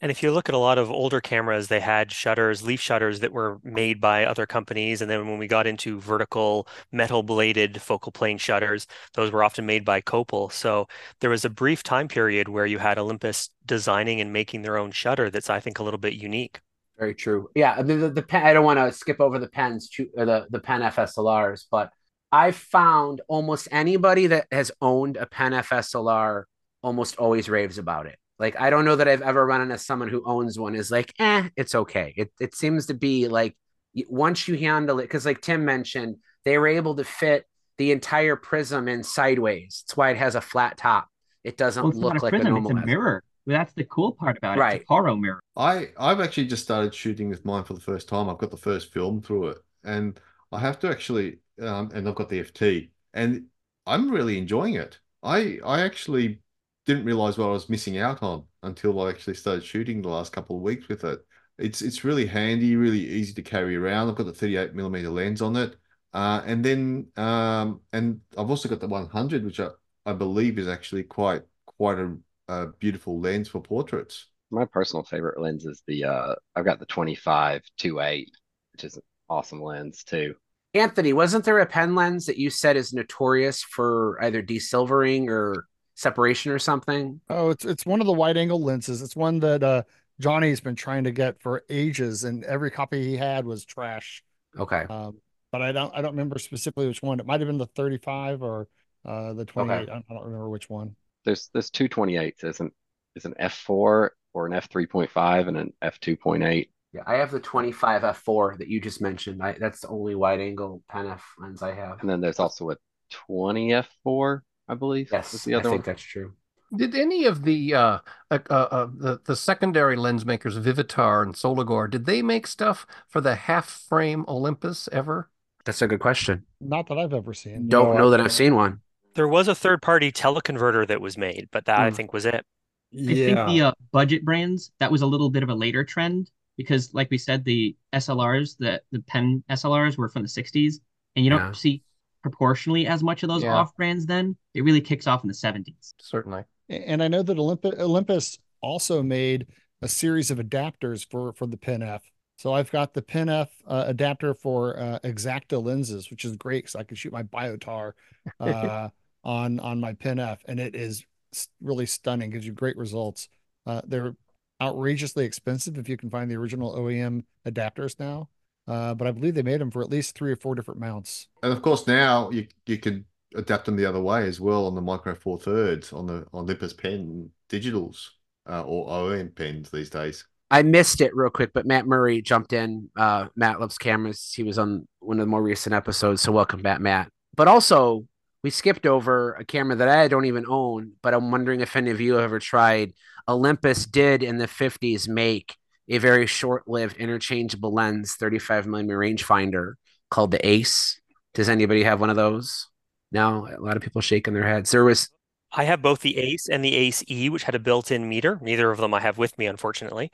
And if you look at a lot of older cameras, they had shutters, leaf shutters that were made by other companies. And then when we got into vertical metal bladed focal plane shutters, those were often made by Copal. So there was a brief time period where you had Olympus designing and making their own shutter that's, I think, a little bit unique. Very true. Yeah, the, the, the pen. I don't want to skip over the pens, the the pen FSLRs, but I've found almost anybody that has owned a pen FSLR almost always raves about it. Like I don't know that I've ever run into someone who owns one is like, eh, it's okay. It it seems to be like once you handle it, because like Tim mentioned, they were able to fit the entire prism in sideways. That's why it has a flat top. It doesn't Well, look a like a prism, normal it's a lens. mirror. That's the cool part about it. Right. It's a Porro mirror. I I've actually just started shooting with mine for the first time. I've got the first film through it, and I have to actually, um, and I've got the FT, and I'm really enjoying it. I I actually didn't realize what I was missing out on until I actually started shooting the last couple of weeks with it. It's it's really handy, really easy to carry around. I've got the 38 millimeter lens on it, uh, and then um, and I've also got the 100, which I, I believe is actually quite quite a, a beautiful lens for portraits. My personal favorite lens is the uh I've got the 25 2.8, which is an awesome lens too. Anthony, wasn't there a pen lens that you said is notorious for either desilvering or separation or something? Oh, it's it's one of the wide angle lenses. It's one that uh Johnny's been trying to get for ages, and every copy he had was trash. Okay. Um, but I don't I don't remember specifically which one. It might have been the 35 or uh the 28. I I don't remember which one. There's there's two 28s. There's an is an f4 or an f3.5 and an f2.8. Yeah, I have the 25 f4 that you just mentioned. I, that's the only wide angle pen f lens I have. And then there's also a 20 f4, I believe. Yes, was the I think one. that's true. Did any of the uh, uh, uh, the the secondary lens makers, Vivitar and Soligor, did they make stuff for the half frame Olympus ever? That's a good question. Not that I've ever seen. Don't know that I've seen one. There was a third party teleconverter that was made, but that I Hmm. think was it. I think the uh, budget brands that was a little bit of a later trend because, like we said, the SLRs, the the pen SLRs were from the '60s, and you don't Yeah. see proportionally as much of those Yeah. off brands. Then it really kicks off in the '70s. Certainly. And I know that Olympus Olympus also made a series of adapters for for the Pen F. So I've got the Pen F uh, adapter for uh, Exakta lenses, which is great because I can shoot my Biotar *laughs* uh, on on my Pen F, and it is really stunning. Gives you great results. Uh, they're outrageously expensive if you can find the original OEM adapters now, uh, but I believe they made them for at least three or four different mounts. And of course, now you you can adapt them the other way as well on the Micro Four Thirds on the Olympus pen digitals uh, or OEM pens these days. I missed it real quick, but Matt Murray jumped in. Uh, Matt loves cameras. He was on one of the more recent episodes, so welcome back, Matt. But also, we skipped over a camera that I don't even own, but I'm wondering if any of you have ever tried. Olympus did in the 50s make a very short-lived interchangeable lens 35 millimeter rangefinder called the Ace. Does anybody have one of those? No, a lot of people shaking their heads. There was I have both the Ace and the Ace E, which had a built-in meter. Neither of them I have with me, unfortunately.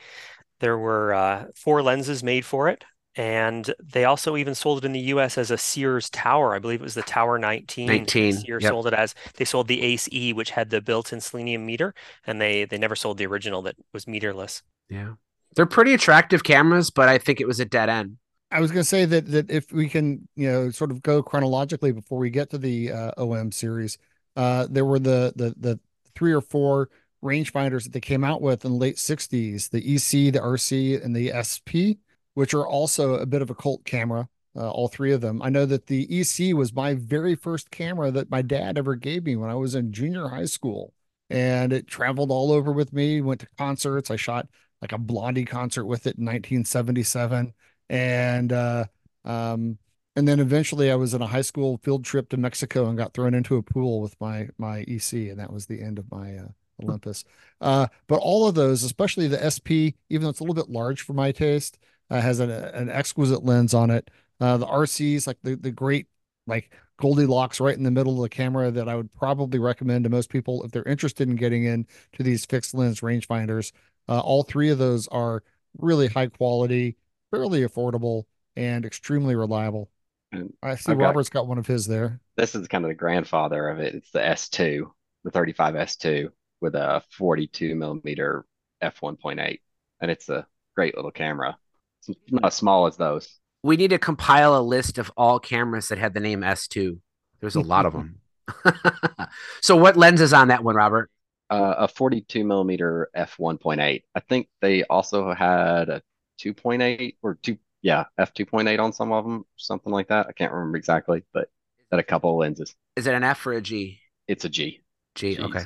There were uh, four lenses made for it, and they also even sold it in the U.S. as a Sears Tower. I believe it was the Tower 19. 19, Sears yep. sold it as they sold the Ace E, which had the built-in selenium meter, and they they never sold the original that was meterless. yeah, they're pretty attractive cameras, but I think it was a dead end. I was going to say that that if we can, you know, sort of go chronologically before we get to the uh, OM series, uh, there were the the the three or four rangefinders that they came out with in the late '60s: the EC, the RC, and the SP, which are also a bit of a cult camera. Uh, all three of them. I know that the EC was my very first camera that my dad ever gave me when I was in junior high school, and it traveled all over with me. Went to concerts. I shot like a Blondie concert with it in 1977 and uh um and then eventually I was in a high school field trip to Mexico and got thrown into a pool with my my EC and that was the end of my uh, Olympus. Uh but all of those, especially the SP, even though it's a little bit large for my taste, uh, has an an exquisite lens on it. Uh the RCs like the the great like Goldilocks right in the middle of the camera that I would probably recommend to most people if they're interested in getting into these fixed lens rangefinders. Uh, all three of those are really high quality, fairly affordable, and extremely reliable. And I see I've Robert's got one of his there. This is kind of the grandfather of it. It's the S2. the 35S2 with a 42 millimeter f1.8, and it's a great little camera. It's not as small as those. We need to compile a list of all cameras that had the name S2. There's a lot of *laughs* them. *laughs* so, what lens is on that one, Robert? Uh, a 42 millimeter f1.8. I think they also had a 2.8 or two, yeah, f2.8 on some of them, something like that. I can't remember exactly, but had a couple of lenses. Is it an F or a G? It's a G. G. G, okay.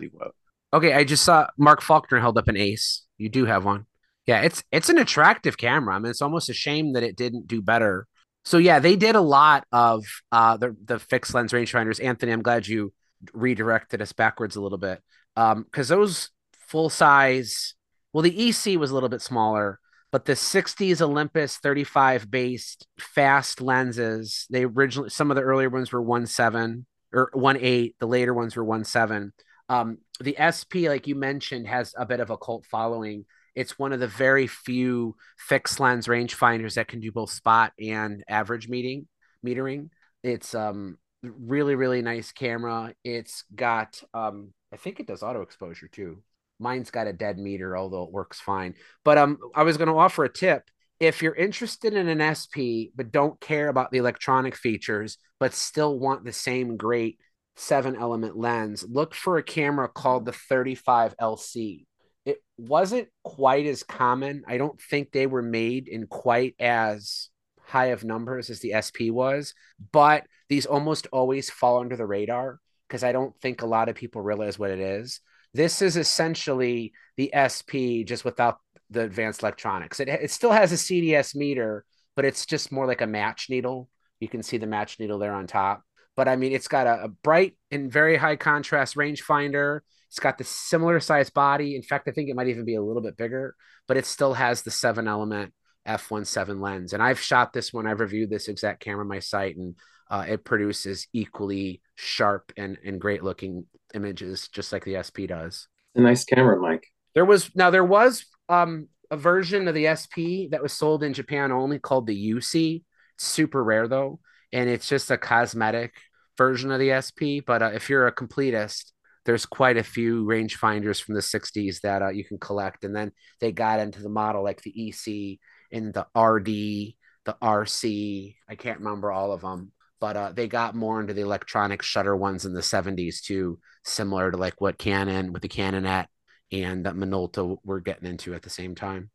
Okay, I just saw Mark Faulkner held up an Ace. You do have one. Yeah, it's it's an attractive camera. I mean, it's almost a shame that it didn't do better. So yeah, they did a lot of uh the the fixed lens rangefinders. Anthony, I'm glad you redirected us backwards a little bit. Um, because those full size, well, the EC was a little bit smaller, but the 60s Olympus 35 based fast lenses, they originally some of the earlier ones were one seven or one eight, the later ones were one seven. Um, the SP, like you mentioned, has a bit of a cult following. It's one of the very few fixed lens rangefinders that can do both spot and average meeting metering. It's um really really nice camera. It's got um I think it does auto exposure too. Mine's got a dead meter, although it works fine. But um, I was going to offer a tip. If you're interested in an SP but don't care about the electronic features, but still want the same great seven element lens, look for a camera called the 35 LC. It wasn't quite as common. I don't think they were made in quite as high of numbers as the SP was, but these almost always fall under the radar because I don't think a lot of people realize what it is. This is essentially the SP just without the advanced electronics. It, it still has a CDS meter, but it's just more like a match needle. You can see the match needle there on top. But I mean, it's got a, a bright and very high contrast rangefinder. It's got the similar size body. In fact, I think it might even be a little bit bigger, but it still has the seven element f1.7 lens. And I've shot this one. I've reviewed this exact camera on my site, and uh, it produces equally sharp and, and great looking images, just like the SP does. A nice camera, Mike. There was now there was um, a version of the SP that was sold in Japan only called the UC. It's super rare though, and it's just a cosmetic version of the SP. But uh, if you're a completist, there's quite a few rangefinders from the 60s that uh, you can collect. And then they got into the model like the EC and the RD, the RC. I can't remember all of them, but uh, they got more into the electronic shutter ones in the 70s too, similar to like what Canon with the Canonet and that Minolta were getting into at the same time.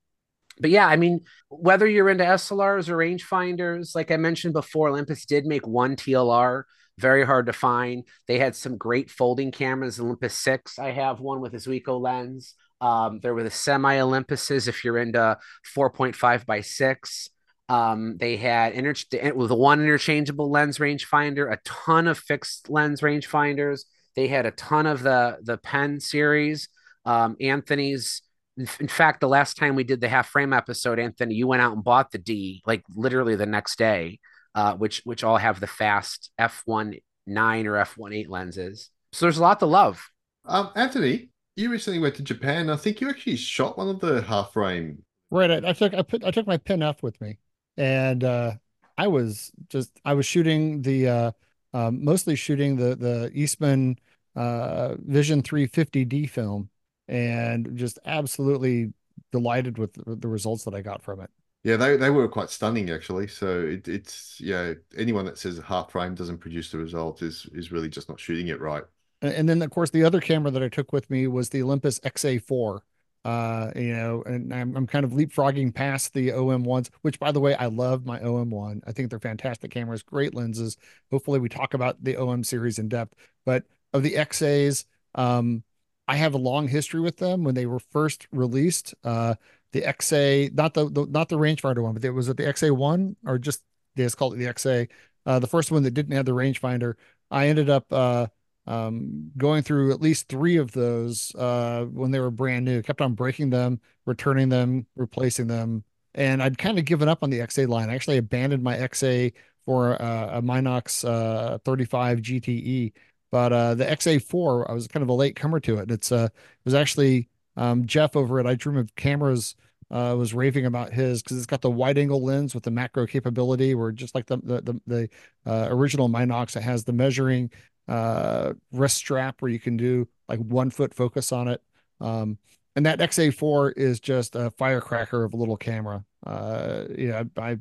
But yeah, I mean, whether you're into SLRs or rangefinders, like I mentioned before, Olympus did make one TLR, very hard to find. They had some great folding cameras, Olympus 6. I have one with a Zuiko lens. Um, there were the semi Olympuses if you're into 4.5 by 6. Um, they had inter- with one interchangeable lens rangefinder, a ton of fixed lens rangefinders. They had a ton of the the pen series. Um, Anthony's, in, in fact, the last time we did the half frame episode, Anthony, you went out and bought the D like literally the next day, uh, which which all have the fast f one nine or f one eight lenses. So there's a lot to love. Um, Anthony, you recently went to Japan. I think you actually shot one of the half frame. Right. I, I took I put I took my pen F with me and uh, I was just I was shooting the uh, um, mostly shooting the the Eastman uh, Vision 350D film, and just absolutely delighted with the, results that I got from it. Yeah, they, they were quite stunning actually. So it, it's yeah, anyone that says half frame doesn't produce the result is is really just not shooting it right. And, and then of course the other camera that I took with me was the Olympus XA4 uh you know and I'm, I'm kind of leapfrogging past the om ones which by the way i love my om one. I think they're fantastic cameras great lenses. Hopefully we talk about the om series in depth. But of the xas um i have a long history with them when they were first released. Uh the xa not the, the not the rangefinder one but it was it the xa1 or just they just called it the xa uh the first one that didn't have the rangefinder i ended up uh um, going through at least three of those uh, when they were brand new, kept on breaking them, returning them, replacing them. And I'd kind of given up on the XA line. I actually abandoned my XA for uh, a Minox uh, 35 GTE. But uh, the XA4, I was kind of a late comer to it. It's uh, it was actually um, Jeff over at I Dream of Cameras uh, was raving about his because it's got the wide angle lens with the macro capability, where just like the the the, the uh, original Minox, it has the measuring uh, wrist strap where you can do like one foot focus on it. Um, and that XA4 is just a firecracker of a little camera. Uh, yeah, I, I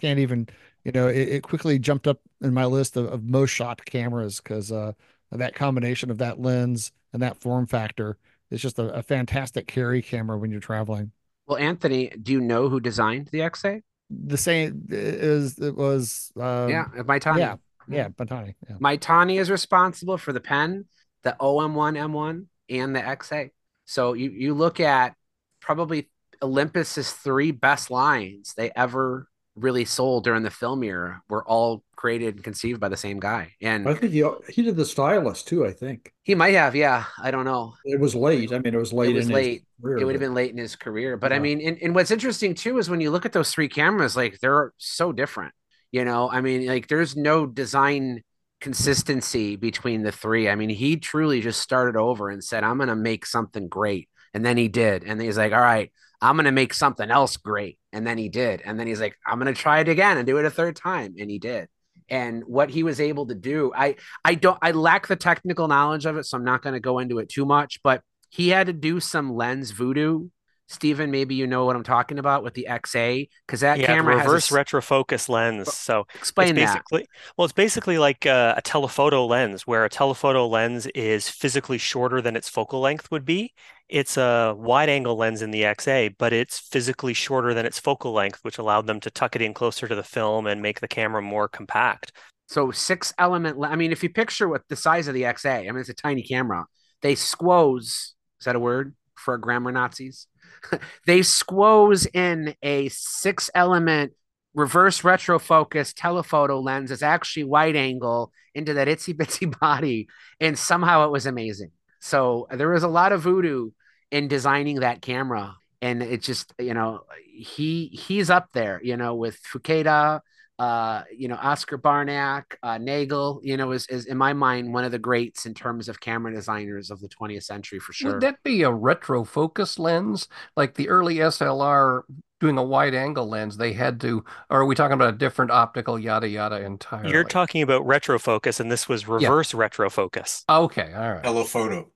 can't even, you know, it, it, quickly jumped up in my list of, of most shot cameras because uh, that combination of that lens and that form factor is just a, a fantastic carry camera when you're traveling. Well, Anthony, do you know who designed the XA? The same is it was um, yeah, Maitani. Yeah, yeah, mm-hmm. Maitani. Yeah. Maitani is responsible for the pen, the OM1 M1, and the XA. So you you look at probably Olympus's three best lines they ever really sold during the film era were all created and conceived by the same guy. And I think he he did the stylus too. I think he might have. Yeah, I don't know. It was late. I mean, it was late. It was late. Career, it would have been late in his career. But yeah. I mean, and, and what's interesting too is when you look at those three cameras, like they're so different. You know, I mean, like there's no design consistency between the three. I mean, he truly just started over and said, "I'm going to make something great," and then he did. And he's like, "All right." I'm going to make something else great. And then he did. And then he's like, I'm going to try it again and do it a third time. And he did. And what he was able to do, I, I don't, I lack the technical knowledge of it. So I'm not going to go into it too much, but he had to do some lens voodoo Stephen, maybe you know what I'm talking about with the XA because that yeah, camera reverse has a... Reverse retrofocus lens. So explain it's basically, that. Well, it's basically like a, a, telephoto lens, where a telephoto lens is physically shorter than its focal length would be. It's a wide angle lens in the XA, but it's physically shorter than its focal length, which allowed them to tuck it in closer to the film and make the camera more compact. So six element. I mean, if you picture what the size of the XA, I mean, it's a tiny camera. They squoze. Is that a word for grammar Nazis? *laughs* they squoze in a six element reverse retrofocus telephoto lens is actually wide angle into that itsy bitsy *laughs* body and somehow it was amazing. So there was a lot of voodoo in designing that camera and it just you know he he's up there you know with Fukuda uh, you know, Oskar Barnack, uh, Nagel, you know, is, is in my mind one of the greats in terms of camera designers of the 20th century for sure. Would that be a retro focus lens like the early SLR doing a wide angle lens? They had to, or are we talking about a different optical yada yada entirely? You're talking about retrofocus, and this was reverse yeah. retrofocus. Okay, all right. Telephoto.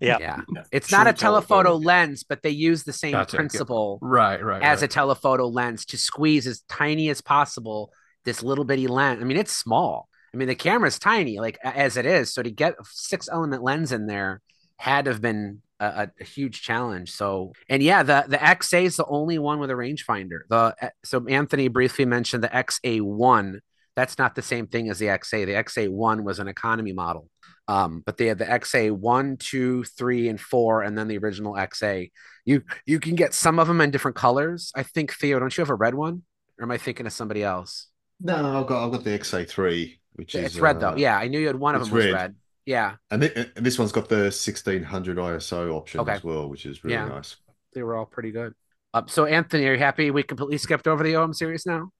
Yeah. yeah. It's not a telephoto, telephoto lens, but they use the same gotcha. principle right, right, as right. a telephoto lens to squeeze as tiny as possible this little bitty lens. I mean, it's small. I mean, the camera's tiny, like as it is. So to get a six element lens in there had to have been a, a, huge challenge. So, and yeah, the the XA is the only one with a rangefinder. The so Anthony briefly mentioned the XA1. That's not the same thing as the XA. The XA1 was an economy model. Um, but they had the XA one, two, three, and four, and then the original XA. You you can get some of them in different colors. I think Theo, don't you have a red one? Or am I thinking of somebody else? No, I've got I've got the XA3, which it's is red uh, though. Yeah, I knew you had one of them was red. red. Yeah, and, th- and, this one's got the 1600 ISO option okay. as well, which is really yeah. nice. They were all pretty good. Uh, so, Anthony, are you happy we completely skipped over the OM series now?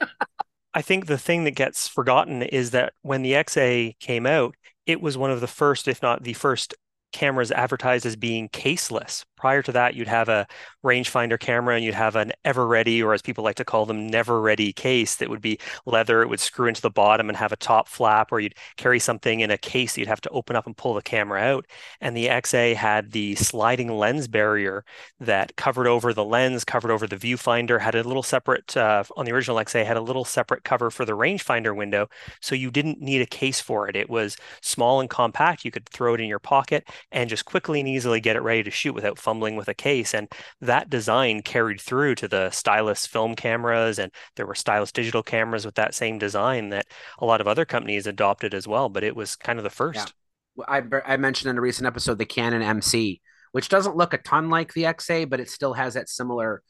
*laughs* I think the thing that gets forgotten is that when the XA came out, it was one of the first, if not the first, cameras advertised as being caseless. Prior to that, you'd have a rangefinder camera and you'd have an ever ready, or as people like to call them, never ready case that would be leather. It would screw into the bottom and have a top flap, or you'd carry something in a case that you'd have to open up and pull the camera out. And the XA had the sliding lens barrier that covered over the lens, covered over the viewfinder, had a little separate, uh, on the original XA, had a little separate cover for the rangefinder window. So you didn't need a case for it. It was small and compact. You could throw it in your pocket and just quickly and easily get it ready to shoot without fumbling with a case. And that design carried through to the stylus film cameras, and there were stylus digital cameras with that same design that a lot of other companies adopted as well. But it was kind of the first. Yeah. I, I mentioned in a recent episode the Canon MC, which doesn't look a ton like the XA, but it still has that similar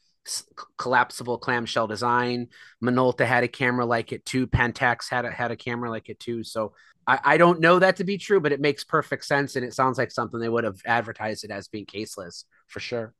collapsible clamshell design. Minolta had a camera like it too. Pentax had a, had a camera like it too. So I, I don't know that to be true, but it makes perfect sense, and it sounds like something they would have advertised it as being caseless for sure.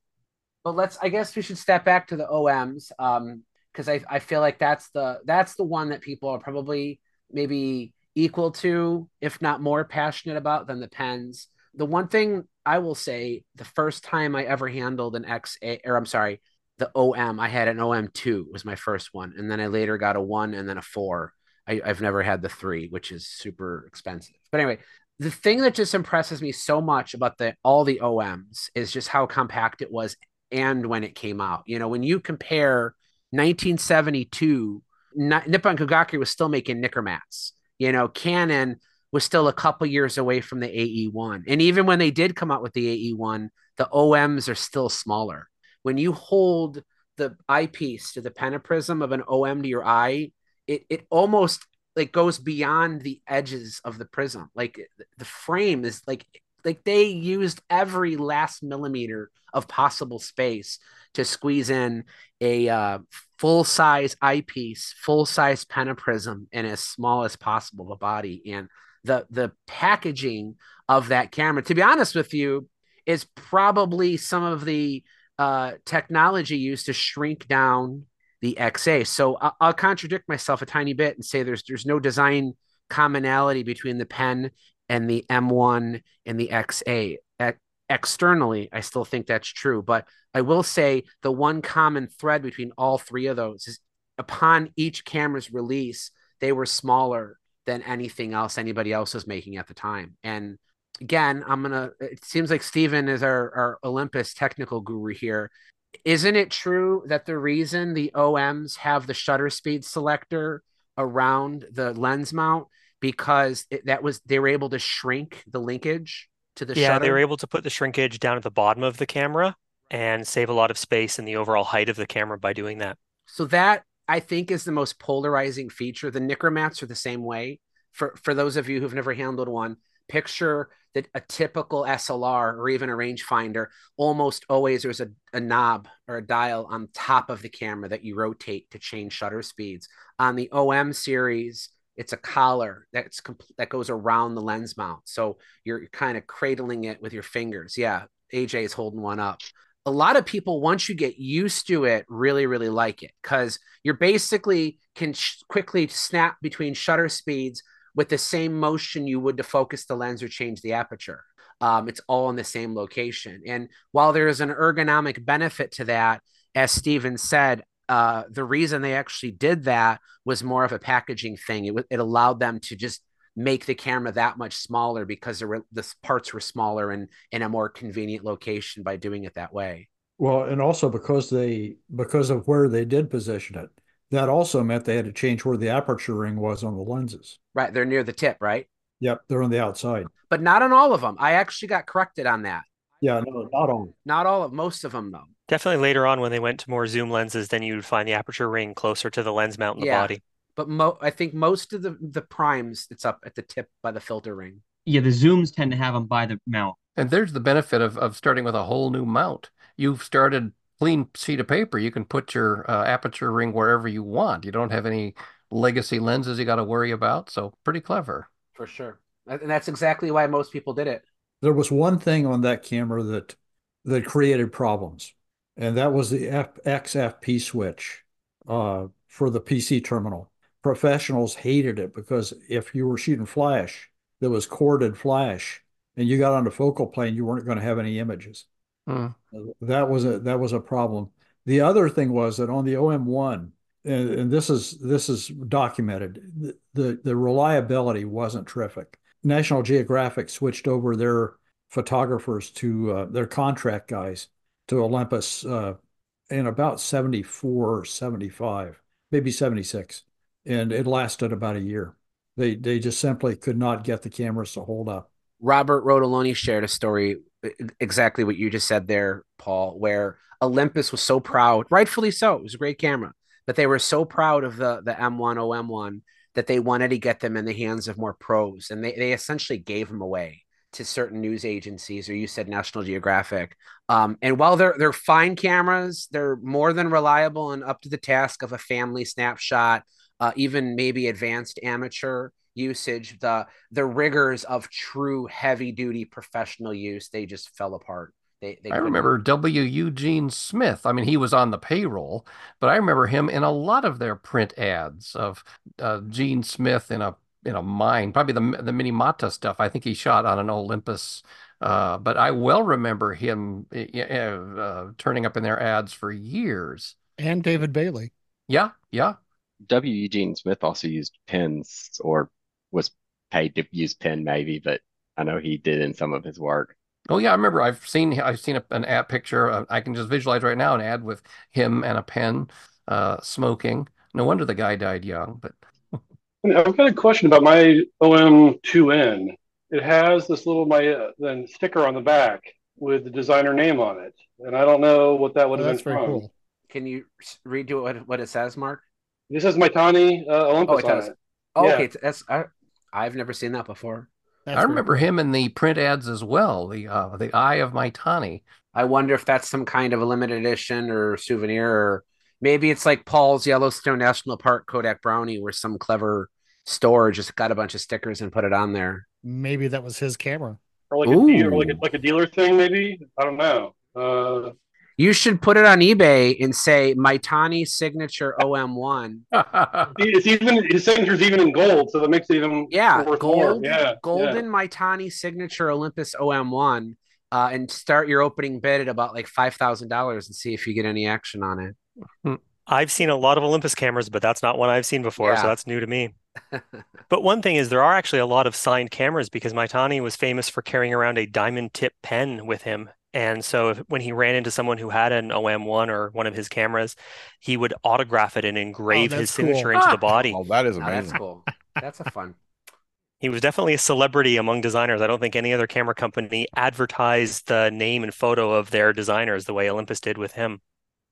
But let's. I guess we should step back to the OMs, um, because I I feel like that's the that's the one that people are probably maybe equal to, if not more passionate about than the pens. The one thing I will say, the first time I ever handled an XA, or I'm sorry, the OM, I had an OM2 was my first one, and then I later got a one and then a four I, I've never had the three, which is super expensive. But anyway, the thing that just impresses me so much about the all the OMs is just how compact it was and when it came out. You know, when you compare 1972, Nippon Kogakure was still making Nikkormats. You know, Canon was still a couple years away from the AE1. And even when they did come out with the AE1, the OMs are still smaller. When you hold the eyepiece to the pentaprism of an OM to your eye, it it almost like goes beyond the edges of the prism. Like the frame is like like they used every last millimeter of possible space to squeeze in a uh, full size eyepiece, full size pentaprism in as small as possible a body. And the the packaging of that camera, to be honest with you, is probably some of the uh, technology used to shrink down the XA. So I'll, I'll contradict myself a tiny bit and say there's there's no design commonality between the pen and the M1 and the XA. Externally, I still think that's true, but I will say the one common thread between all three of those is upon each camera's release, they were smaller than anything else anybody else was making at the time. And again, I'm gonna. It seems like Stephen is our, our Olympus technical guru here. Isn't it true that the reason the OMs have the shutter speed selector around the lens mount because it, that was they were able to shrink the linkage to the shutter. yeah, shutter? they were able to put the shrinkage down at the bottom of the camera and save a lot of space in the overall height of the camera by doing that. So that I think is the most polarizing feature. The Nikkormats are the same way. For for those of you who've never handled one, picture that a typical SLR or even a rangefinder, almost always there's a, a knob or a dial on top of the camera that you rotate to change shutter speeds. On the OM series, it's a collar that's compl- that goes around the lens mount. So you're kind of cradling it with your fingers. Yeah, AJ is holding one up. A lot of people, once you get used to it, really, really like it because you're basically can sh- quickly snap between shutter speeds with the same motion you would to focus the lens or change the aperture. Um, it's all in the same location. And while there is an ergonomic benefit to that, as Stephen said, uh, the reason they actually did that was more of a packaging thing. It, it allowed them to just make the camera that much smaller because the, the parts were smaller and in a more convenient location by doing it that way. Well, and also because they because of where they did position it, that also meant they had to change where the aperture ring was on the lenses. Right, they're near the tip, right? Yep, they're on the outside. But not on all of them. I actually got corrected on that. Yeah, no, not all. Not all of most of them though. Definitely later on when they went to more zoom lenses, then you would find the aperture ring closer to the lens mount in the Yeah. body. But mo- I think most of the the primes, it's up at the tip by the filter ring. Yeah, the zooms tend to have them by the mount. And there's the benefit of, of starting with a whole new mount. You've started clean sheet of paper. You can put your uh, aperture ring wherever you want. You don't have any legacy lenses you got to worry about. So pretty clever. For sure. And that's exactly why most people did it. There was one thing on that camera that that created problems, and that was the F- XFP switch uh, for the PC terminal. Professionals hated it because if you were shooting flash that was corded flash and you got on the focal plane, you weren't going to have any images. Hmm. That was a that was a problem. The other thing was that on the OM1, and, and this is this is documented, the, the the reliability wasn't terrific. National Geographic switched over their photographers to uh, their contract guys to Olympus uh, in about 74, 75, maybe 76. And it lasted about a year. They they just simply could not get the cameras to hold up. Robert Rodoloni shared a story exactly what you just said there, Paul, where Olympus was so proud, rightfully so. It was a great camera, but they were so proud of the the M1 OM1 that they wanted to get them in the hands of more pros, and they they essentially gave them away to certain news agencies, or you said National Geographic. Um, and while they're they're fine cameras, they're more than reliable and up to the task of a family snapshot, uh, even maybe advanced amateur usage. The the rigors of true heavy duty professional use, they just fell apart. They, they I remember W. Eugene Smith. I mean, he was on the payroll, but I remember him in a lot of their print ads of uh, Gene Smith in a in know mine, probably the the Minamata stuff. I think he shot on an Olympus. Uh, but I well remember him uh, uh, turning up in their ads for years. And David Bailey. Yeah, yeah. W. Eugene Smith also used Pens or was paid to use pen maybe, but I know he did in some of his work. Oh yeah, I remember. I've seen I've seen a, an ad picture. Uh, I can just visualize right now an ad with him and a pen, uh, smoking. No wonder the guy died young. But I've got a question about my OM2N. It has this little my uh, then sticker on the back with the designer name on it, and I don't know what that would Oh, have that's been very from. cool. Can you s- redo what, what it says, Mark? This is my Maitani uh, Olympus Oh, it on does. it. Oh, Yeah. okay. That's I, I've never seen that before. That's I remember cool. him in the print ads as well. The uh, the Eye of Maitani. I wonder if that's some kind of a limited edition or souvenir, or maybe it's like Paul's Yellowstone National Park Kodak Brownie, where some clever store just got a bunch of stickers and put it on there. Maybe that was his camera. Or like a dealer, Ooh. like a, like a dealer thing, maybe. I don't know. Uh, You should put it on eBay and say Maitani signature OM1. *laughs* it's even his signature's even in gold, so that makes it even Yeah, worth gold, more. Yeah, golden Maitani signature Olympus OM1, uh, and start your opening bid at about like five thousand dollars and see if you get any action on it. I've seen a lot of Olympus cameras, but that's not one I've seen before, Yeah. so that's new to me. *laughs* But one thing is there are actually a lot of signed cameras because Maitani was famous for carrying around a diamond tip pen with him. And so if, when he ran into someone who had an OM1 or one of his cameras, he would autograph it and engrave his that's cool. signature into the ah! body. Oh, that is Now, that's amazing. cool. That's a fun. *laughs* *laughs* He was definitely a celebrity among designers. I don't think any other camera company advertised the name and photo of their designers the way Olympus did with him.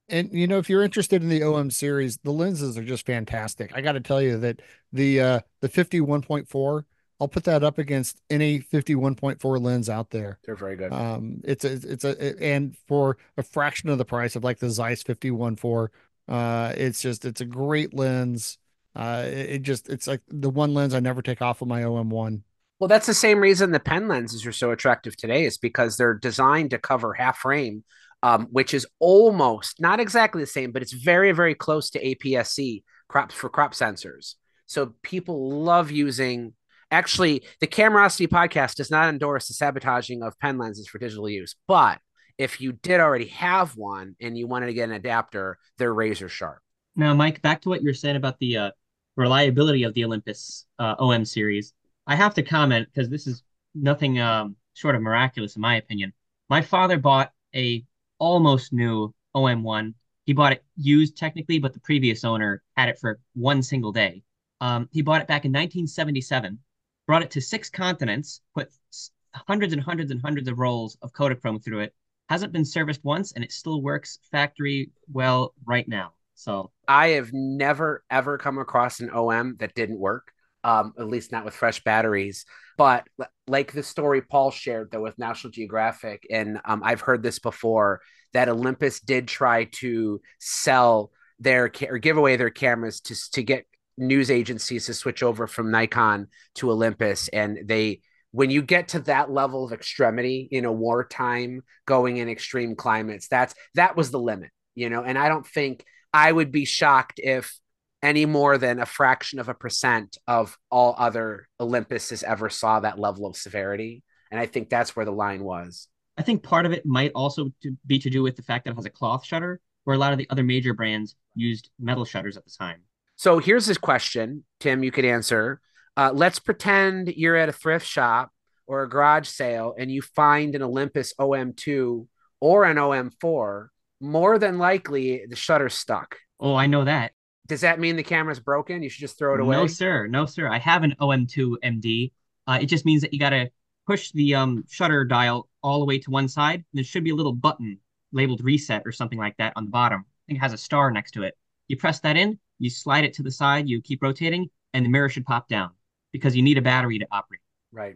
And you know, if you're interested in the OM series, the lenses are just fantastic. I got to tell you that the uh the 51.4, I'll put that up against any 51.4 lens out there. They're very good. Um, it's a it's a and for a fraction of the price of like the Zeiss 51.4, uh, it's just it's a great lens. Uh, it, it just it's like the one lens I never take off of my OM1. Well, that's the same reason the pen lenses are so attractive today is because they're designed to cover half frame, um, which is almost not exactly the same, but it's very, very close to APS-C crops for crop sensors. So people love using. Actually, the Camerosity podcast does not endorse the sabotaging of pen lenses for digital use, but if you did already have one and you wanted to get an adapter, they're razor sharp. Now, Mike, back to what you were saying about the uh, reliability of the Olympus uh, OM series. I have to comment because this is nothing um, short of miraculous in my opinion. My father bought a almost new OM1. He bought it used technically, but the previous owner had it for one single day. Um, he bought it back in 1977, brought it to six continents, put hundreds and hundreds and hundreds of rolls of Kodachrome through it. Hasn't been serviced once, and it still works factory well right now. So I have never ever come across an OM that didn't work. Um, at least not with fresh batteries. But like the story Paul shared though with National Geographic, and um, I've heard this before that Olympus did try to sell their or give away their cameras to to get news agencies to switch over from Nikon to Olympus, and they when you get to that level of extremity in a wartime going in extreme climates that's that was the limit you know and i don't think i would be shocked if any more than a fraction of a percent of all other olympuses ever saw that level of severity. And i think that's where the line was. I think part of it might also to be to do with the fact that it has a cloth shutter, where a lot of the other major brands used metal shutters at the time. so here's this question tim you could answer. Uh, let's pretend you're at a thrift shop or a garage sale and you find an olympus om2 or an om4 more than likely the shutter's stuck. Oh, I know that. Does that mean the camera's broken you should just throw it away No, sir. No, sir. I have an OM2 MD. Uh, it just means that you got to push the um, shutter dial all the way to one side. And there should be a little button labeled reset or something like that on the bottom. I think it has a star next to it. You press that in, you slide it to the side, you keep rotating, and the mirror should pop down because you need a battery to operate. right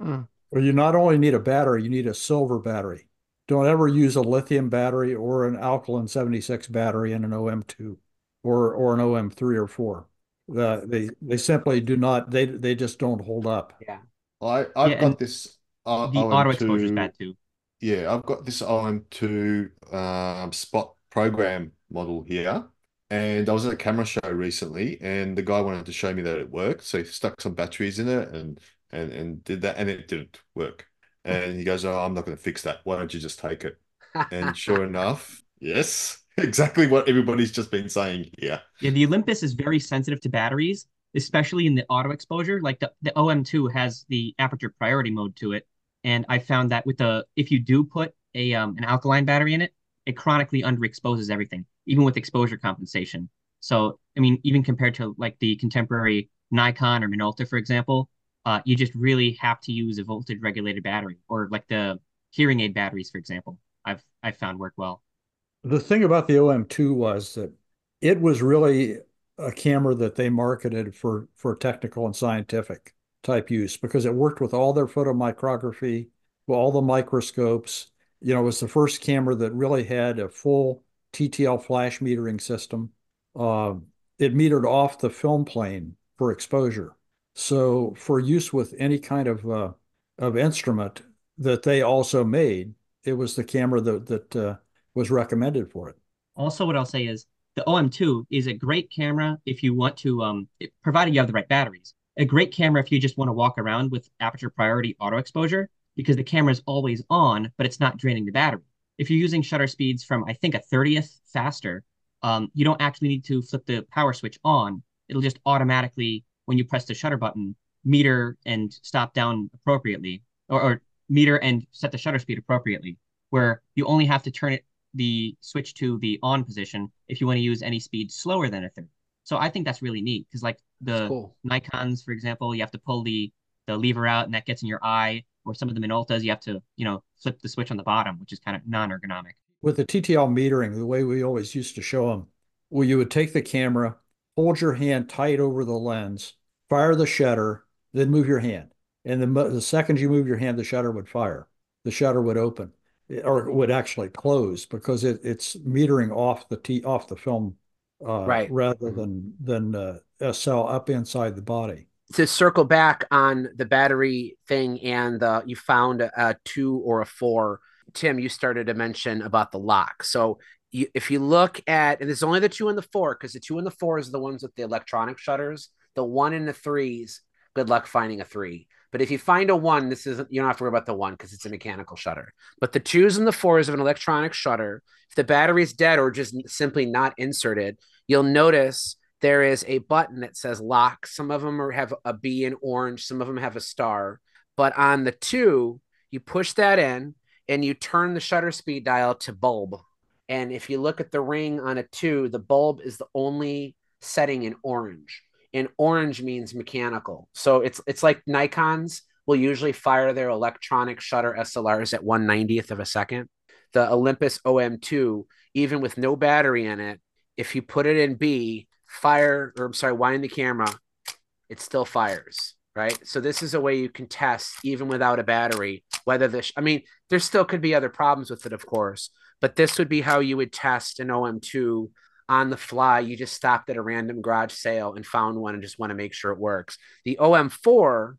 Well, you not only need a battery, you need a silver battery. Don't ever use a lithium battery or an alkaline 76 battery in an OM2 or or an OM3 or 4. The, they they simply do not they they just don't hold up. yeah I I've Yeah, got this uh, The auto exposure is bad too. Yeah, I've got this OM2 um, Spot program model here, and I was at a camera show recently, and the guy wanted to show me that it worked, so he stuck some batteries in it and and and did that, and it didn't work. And he goes, "Oh, I'm not going to fix that. Why don't you just take it?" *laughs* And sure enough, yes, *laughs* exactly what everybody's just been saying here. Yeah, the Olympus is very sensitive to batteries, especially in the auto exposure. Like the, the OM2 has the aperture priority mode to it. And I found that with the if you do put a um, an alkaline battery in it, it chronically underexposes everything, even with exposure compensation. So, I mean, even compared to like the contemporary Nikon or Minolta, for example, uh, you just really have to use a voltage regulated battery or like the hearing aid batteries, for example. I've I've found work well. The thing about the OM2 was that it was really a camera that they marketed for for technical and scientific type use because it worked with all their photomicrography, all the microscopes. You know, it was the first camera that really had a full TTL flash metering system. Uh, it metered off the film plane for exposure. So for use with any kind of uh, of instrument that they also made, it was the camera that that uh, was recommended for it. Also, what I'll say is the OM2 is a great camera if you want to, um, provided you have the right batteries. A great camera if you just want to walk around with aperture priority auto exposure because the camera is always on, but it's not draining the battery. If you're using shutter speeds from I think a 30th faster, um, you don't actually need to flip the power switch on. It'll just automatically, when you press the shutter button, meter and stop down appropriately, or, or meter and set the shutter speed appropriately, where you only have to turn it the switch to the on position if you want to use any speed slower than a third. So I think that's really neat because like the cool. Nikons, for example, you have to pull the the lever out and that gets in your eye, or some of the Minoltas, you have to, you know, flip the switch on the bottom, which is kind of non-ergonomic. With the TTL metering, the way we always used to show them, well, you would take the camera, hold your hand tight over the lens, fire the shutter, then move your hand. And the, the second you move your hand, the shutter would fire. The shutter would open or would actually close because it, it's metering off the t off the film uh, right. rather than than uh, a cell up inside the body. To circle back on the battery thing and uh, you found a, two or a four tim you started to mention about the lock. So you, if you look at and there's only the two and the four because the two and the fours are the ones with the electronic shutters. The one and the threes good luck finding a three but if you find a one, this isn't you don't have to worry about the one because it's a mechanical shutter. But the twos and the fours of an electronic shutter, if the battery is dead or just simply not inserted, you'll notice there is a button that says lock. Some of them are, have a B in orange, some of them have a star. But on the two, you push that in and you turn the shutter speed dial to bulb. And if you look at the ring on a two, the bulb is the only setting in orange and orange means mechanical. So it's it's like Nikon's will usually fire their electronic shutter SLRs at 190th of a second. The Olympus OM2, even with no battery in it, if you put it in B, fire or I'm sorry, wind the camera, it still fires. Right. So this is a way you can test even without a battery whether this. I mean, there still could be other problems with it, of course, but this would be how you would test an OM2 on the fly. You just stopped at a random garage sale and found one and just want to make sure it works. The OM4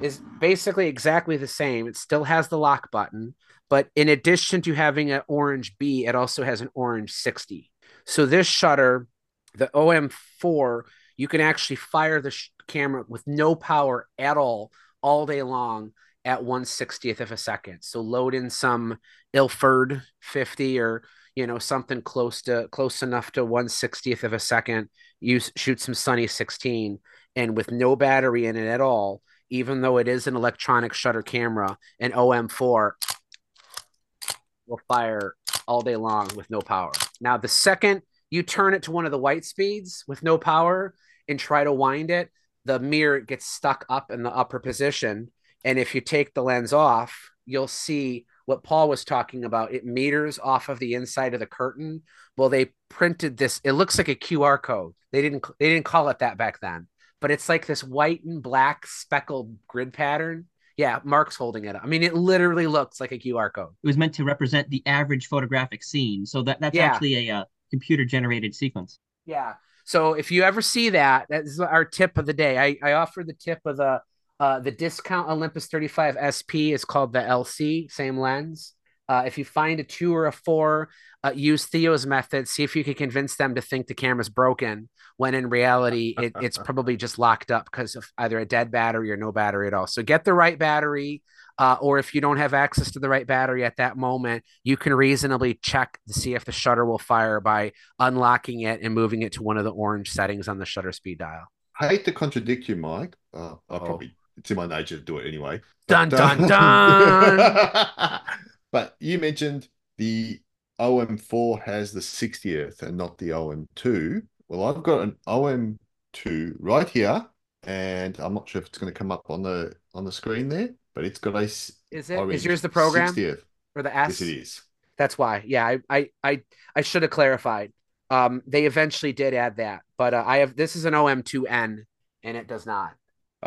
is basically exactly the same. It still has the lock button, but in addition to having an orange B, it also has an orange 60. So this shutter, the OM4, you can actually fire the sh- camera with no power at all all day long at 160th of a second. So load in some Ilford 50 or you know something close to close enough to 160th of a second you shoot some sunny 16 and with no battery in it at all even though it is an electronic shutter camera an om4 will fire all day long with no power. Now the second you turn it to one of the white speeds with no power and try to wind it the mirror gets stuck up in the upper position. And if you take the lens off you'll see what Paul was talking about. It meters off of the inside of the curtain. Well, they printed this. It looks like a QR code. They didn't they didn't call it that back then, but it's like this white and black speckled grid pattern. Yeah, Mark's holding it. Up. I mean, it literally looks like a QR code. It was meant to represent the average photographic scene. So that that's yeah. actually a uh, computer generated sequence. Yeah. So if you ever see that, that's our tip of the day. I, I offer the tip of the uh, the discount Olympus 35 SP is called the LC, same lens. Uh, if you find a two or a four, uh, use Theo's method. See if you can convince them to think the camera's broken when in reality it, it's *laughs* probably just locked up because of either a dead battery or no battery at all. So get the right battery. Uh, or if you don't have access to the right battery at that moment, you can reasonably check to see if the shutter will fire by unlocking it and moving it to one of the orange settings on the shutter speed dial. I hate to contradict you, Mike. Uh, I'll probably it's in my nature to do it anyway. Dun But, uh, dun *laughs* dun. but you mentioned the OM4 has the 60th and not the OM2. Well, I've got an OM2 right here, and I'm not sure if it's going to come up on the on the screen there, but it's got a. Is it? Is orange yours the program 60th. or the S? Yes, it is. That's why. Yeah, I I I, I should have clarified. Um, they eventually did add that, but uh, I have this is an OM2N and it does not.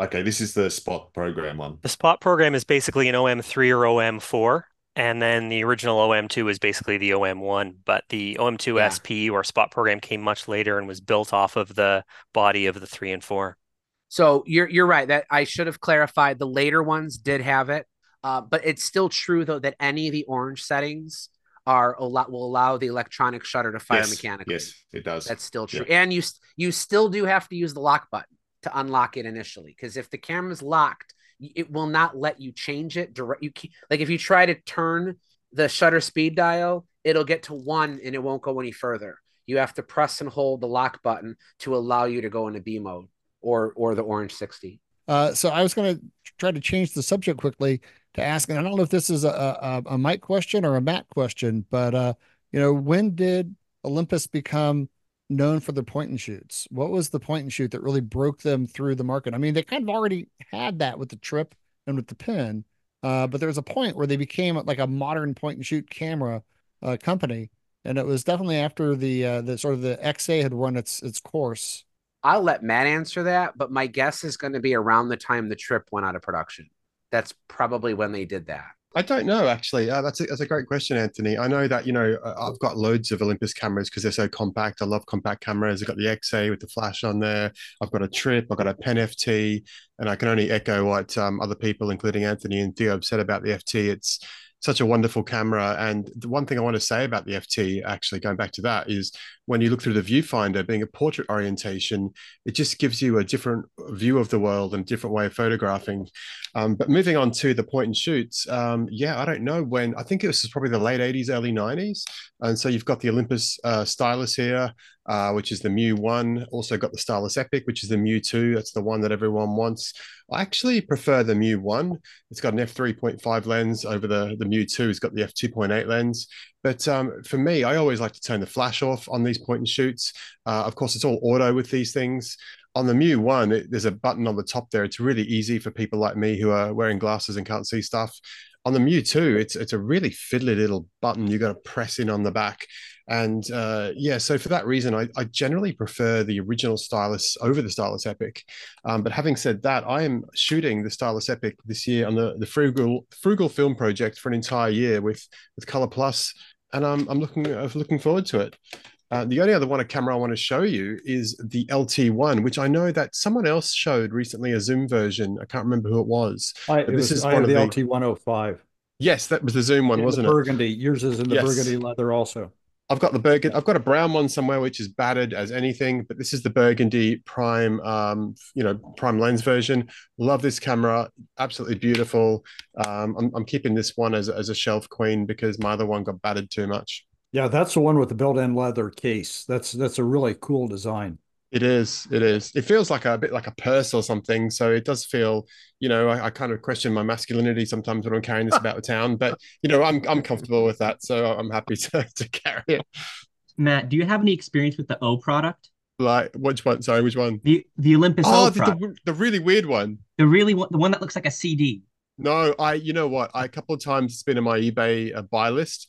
Okay, this is the spot program one. The spot program is basically an OM3 or OM4, and then the original OM2 is basically the OM1. But the OM2 Yeah. SP or spot program came much later and was built off of the body of the 3 and 4. So you're you're right that I should have clarified. The later ones did have it, uh, but it's still true though that any of the orange settings are a lot will allow the electronic shutter to fire yes, mechanically. yes, it does. That's still true, Yeah. and you you still do have to use the lock button to unlock it initially because if the camera's locked, it will not let you change it direct. You can like if you try to turn the shutter speed dial, it'll get to one and it won't go any further. You have to press and hold the lock button to allow you to go into B mode or or the orange sixty. Uh, so I was going to try to change the subject quickly to ask, and I don't know if this is a, a, a Mike question or a Matt question, but uh, you know, when did Olympus become known for their point and shoots? What was the point and shoot that really broke them through the market? I mean, they kind of already had that with the Trip and with the Pen, uh, but there was a point where they became like a modern point and shoot camera uh, company, and it was definitely after the uh, the sort of the XA had run its its course. I'll let Matt answer that, but my guess is going to be around the time the trip went out of production. That's probably when they did that. I don't know actually. Uh, that's a, that's a great question, Anthony. I know that you know I've got loads of Olympus cameras because they're so compact. I love compact cameras. I've got the XA with the flash on there. I've got a Trip. I've got a Pen FT, and I can only echo what um, other people, including Anthony and Theo, have said about the FT. It's such a wonderful camera. And the one thing I want to say about the FT, actually going back to that, is when you look through the viewfinder, being a portrait orientation, it just gives you a different view of the world and a different way of photographing. Um, but moving on to the point and shoots, um, yeah, I don't know when. I think it was probably the late '80s, early '90s, and so you've got the Olympus uh, stylus here, uh, which is the Mu One. Also got the Stylus Epic, which is the Mu Two. That's the one that everyone wants. I actually prefer the Mu One. It's got an f 3.5 lens over the the Mu Two. It's got the f 2.8 lens. But um, for me, I always like to turn the flash off on these point and shoots. Uh, of course, it's all auto with these things on the Mu One, it, there's a button on the top there. It's really easy for people like me who are wearing glasses and can't see stuff. On the Mu Two, it's it's a really fiddly little button you got to press in on the back, and uh, yeah. So for that reason, I, I generally prefer the original stylus over the stylus Epic. Um, but having said that, I am shooting the stylus Epic this year on the the Frugal Frugal Film Project for an entire year with with Color Plus, and I'm I'm looking I'm looking forward to it. Uh, the only other one, a camera I want to show you is the LT1, which I know that someone else showed recently a zoom version. I can't remember who it was. I, it this was, is I one of the the. LT105. Yes, that was the zoom one, In wasn't it? burgundy. Yours is in the Yes. burgundy leather also. I've got the burgundy. I've got a brown one somewhere which is battered as anything, but this is the burgundy prime, um, you know, prime lens version. Love this camera, absolutely beautiful. Um, I'm, I'm keeping this one as, as a shelf queen because my other one got battered too much. Yeah, that's the one with the built-in leather case. That's that's a really cool design. It is. It is. It feels like a, a bit like a purse or something. So it does feel, you know, I, I kind of question my masculinity sometimes when I'm carrying this *laughs* about the town. But you know, I'm I'm comfortable with that, so I'm happy *laughs* to to carry it. Matt, do you have any experience with the O product? Like which one? Sorry, which one? The the Olympus Oh, O the, the, the really weird one. The really one, the one that looks like a CD. No, I. You know what? I a couple of times it's been in my eBay uh, buy list.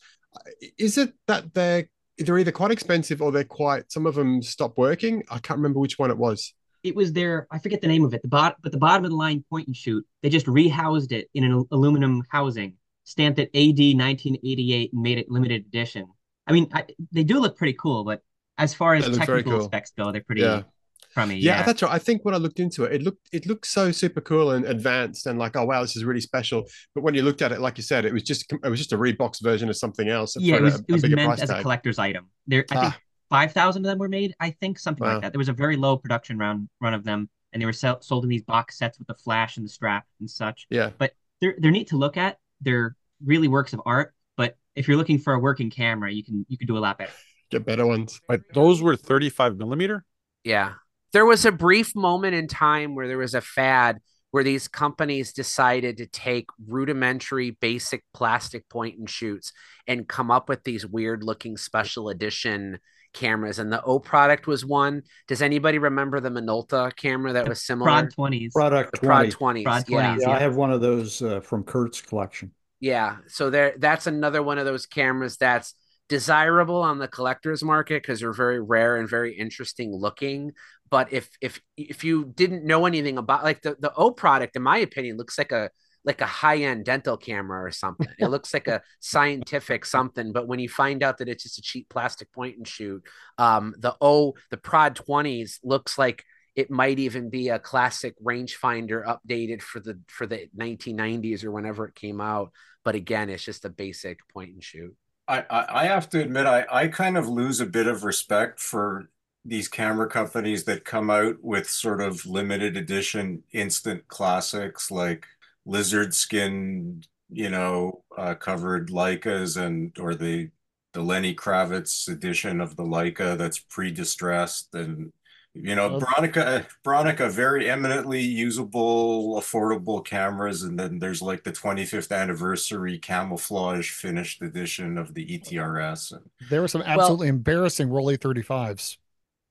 Is it that they're they're either quite expensive or they're quite? Some of them stop working. I can't remember which one it was. It was their I forget the name of it. The bot, but the bottom of the line point and shoot. They just rehoused it in an aluminum housing, stamped it AD 1988, and made it limited edition. I mean, I, they do look pretty cool, but as far as They look very technical cool. specs go, they're pretty Yeah. Crummy. Yeah, Yeah, that's right. I think when I looked into it, it looked it looked so super cool and advanced and like, oh wow, this is really special. But when you looked at it, like you said, it was just it was just a rebox version of something else. yeah. It was a, it was a meant price as a collector's item. There, I think Ah. five thousand of them were made. I think something Wow. like that. There was a very low production run run of them, and they were sell, sold in these box sets with the flash and the strap and such. Yeah. But they're they're neat to look at. They're really works of art, but if you're looking for a working camera, you can you can do a lot better. *laughs* Get better ones. But those were 35 millimeter. Yeah. There was a brief moment in time where there was a fad where these companies decided to take rudimentary basic plastic point and shoots and come up with these weird looking special edition cameras and the O product was one. Does anybody remember the Minolta camera that was similar? Prod 20s. Product The Prod 20. 20s. Prod yeah. 20s. Yeah, I have one of those uh, from Kurt's collection. Yeah. So there that's another one of those cameras that's desirable on the collector's market because they're very rare and very interesting looking. But if if if you didn't know anything about like the, the O product, in my opinion, looks like a like a high-end dental camera or something. It looks like a scientific something, but when you find out that it's just a cheap plastic point and shoot, um, the O, the Prod 20s looks like it might even be a classic rangefinder updated for the for the 1990s or whenever it came out. But again, it's just a basic point and shoot. I, I have to admit, I, I kind of lose a bit of respect for these camera companies that come out with sort of limited edition instant classics like lizard skin, you know, uh, covered Leicas and or the the Lenny Kravitz edition of the Leica that's pre-distressed and you know, Well- Bronica, Bronica, very eminently usable, affordable cameras, and then there's like the 25th anniversary camouflage finished edition of the ETRS. And There were some absolutely embarrassing Rollei 35s.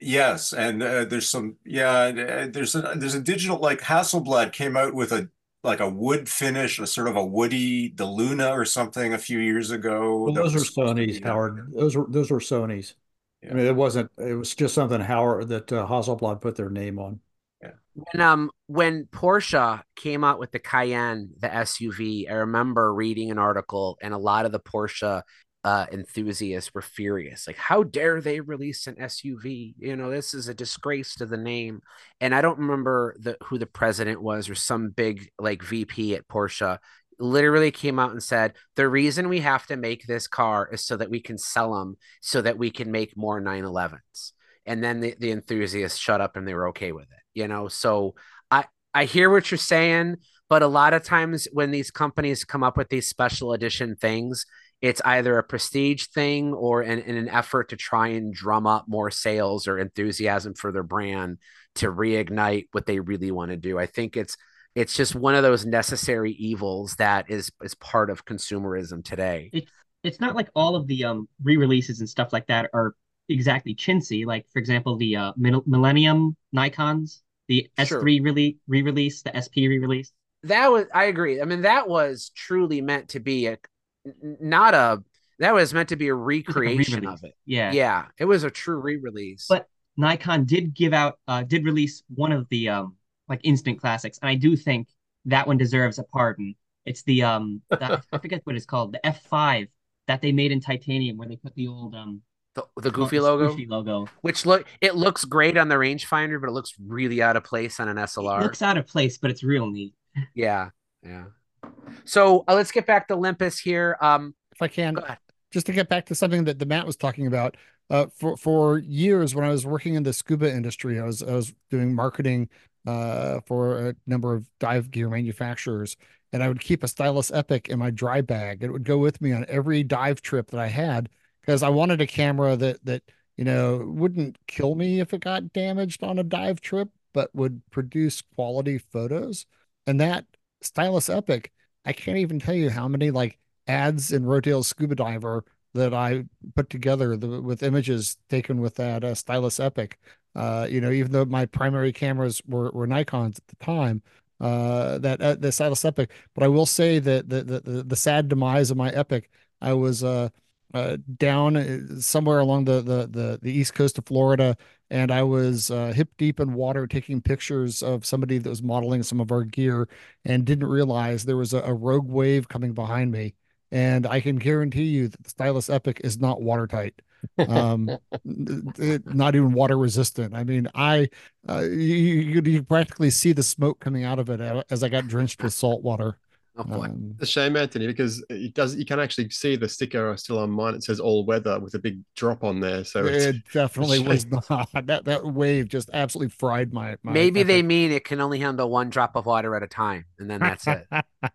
yes, and uh, there's some, yeah, uh, there's a there's a digital like Hasselblad came out with a like a wood finish, a sort of a woody, the Lunar or something a few years ago. Well, that those are Sony's, Howard. Those were those were Sony's. I mean, it wasn't. It was just something Howard that uh, Hasselblad put their name on. Yeah. When um, when Porsche came out with the Cayenne, the SUV, I remember reading an article, and a lot of the Porsche uh, enthusiasts were furious. Like, how dare they release an SUV? You know, this is a disgrace to the name. And I don't remember the who the president was or some big like VP at Porsche. Literally came out and said the reason we have to make this car is so that we can sell them, so that we can make more 911s. And then the, the enthusiasts shut up and they were okay with it you know so i i hear what you're saying but a lot of times when these companies come up with these special edition things it's either a prestige thing or in, in an effort to try and drum up more sales or enthusiasm for their brand to reignite what they really want to do i think it's it's just one of those necessary evils that is is part of consumerism today It's it's not like all of the um re-releases and stuff like that are exactly chintzy. Like for example, the uh Millennium Nikons, the S3 really re-release, the SP re-release. that was i agree i mean that was truly meant to be a not a that was meant to be a recreation re-release. of it Yeah. yeah it was a true re-release But Nikon did give out uh did release one of the um like instant classics, and I do think that one deserves a pardon. It's the um the, *laughs* I forget what it's called, the F5 that they made in titanium where they put the old um the, the goofy the logo Goofy logo. which look it looks great on the rangefinder but it looks really out of place on an slr It slr looks out of place, but it's real neat. *laughs* yeah yeah so uh, let's get back to olympus here um If I can, just to get back to something that the Matt was talking about, uh, for for years when I was working in the scuba industry, I was I was doing marketing uh, for a number of dive gear manufacturers, and I would keep a Stylus Epic in my dry bag. It would go with me on every dive trip that I had because I wanted a camera that that you know wouldn't kill me if it got damaged on a dive trip, but would produce quality photos. And that Stylus Epic, I can't even tell you how many like ads in Rodale Scuba Diver that I put together the, with images taken with that uh, Stylus Epic. Uh, you know, even though my primary cameras were, were Nikons at the time, uh, that uh, the Stylus Epic. But I will say that the, the the the sad demise of my Epic, I was uh, uh down uh, somewhere along the, the the the east coast of Florida, and I was uh, hip deep in water taking pictures of somebody that was modeling some of our gear, and didn't realize there was a, a rogue wave coming behind me. And I can guarantee you that the Stylus Epic is not watertight. Um it- not even water resistant i mean i uh, you, you you practically see the smoke coming out of it as i got drenched with salt water oh boy um, It's a shame, Anthony, because it does. You can actually see the sticker still on mine. It says all weather with a big drop on there. So it's, it definitely *laughs* was not that that wave just absolutely fried my, my maybe they mean it can only handle one drop of water at a time and then that's it *laughs*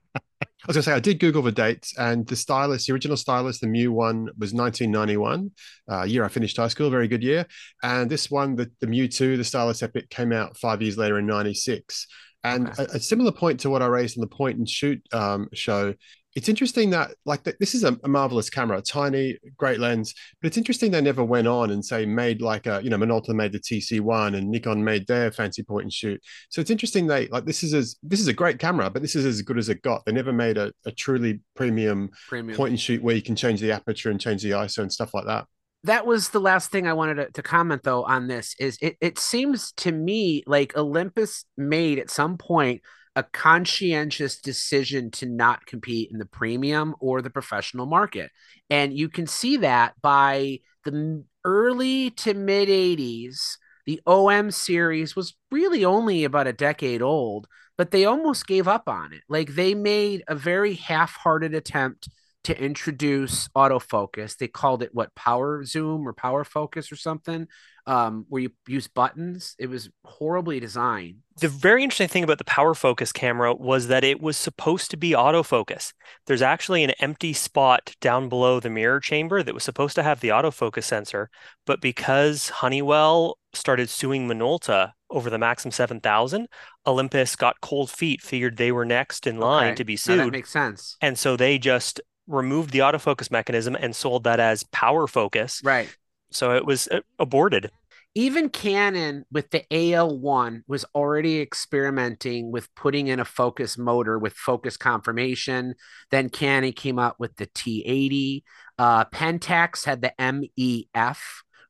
I was gonna say I did Google the dates, and the stylus, the original stylus, the Mu one was 1991, uh, year I finished high school, very good year. And this one, the, the Mu two, the stylus Epic, came out five years later in '96. And Okay. a, a similar point to what I raised in the point and shoot um, show. It's interesting that like th- this is a, a marvelous camera, tiny, great lens, but it's interesting they never went on and say made like a you know Minolta made the TC one and Nikon made their fancy point and shoot. So it's interesting they like this is as this is a great camera, but this is as good as it got. They never made a, a truly premium, Premium. point and shoot where you can change the aperture and change the ISO and stuff like that. that was the last thing I wanted to, to comment though on this is it it seems to me like Olympus made at some point a conscientious decision to not compete in the premium or the professional market. And you can see that by the early to mid 80s the OM series was really only about a decade old, but they almost gave up on it. Like they made a very half-hearted attempt to introduce autofocus. They called it what power zoom or power focus or something, um, where you use buttons. It was horribly designed. The very interesting thing about the power focus camera was that it was supposed to be autofocus. There's actually an empty spot down below the mirror chamber that was supposed to have the autofocus sensor, but because Honeywell started suing Minolta over the Maxxum 7000, Olympus got cold feet, figured they were next in line Okay, to be now that sued, makes sense. and so they just removed the autofocus mechanism and sold that as power focus. Right. So it was uh, aborted. even Canon with the AL1 was already experimenting with putting in a focus motor with focus confirmation. Then Canon came up with the T80. Uh, Pentax had the MEF,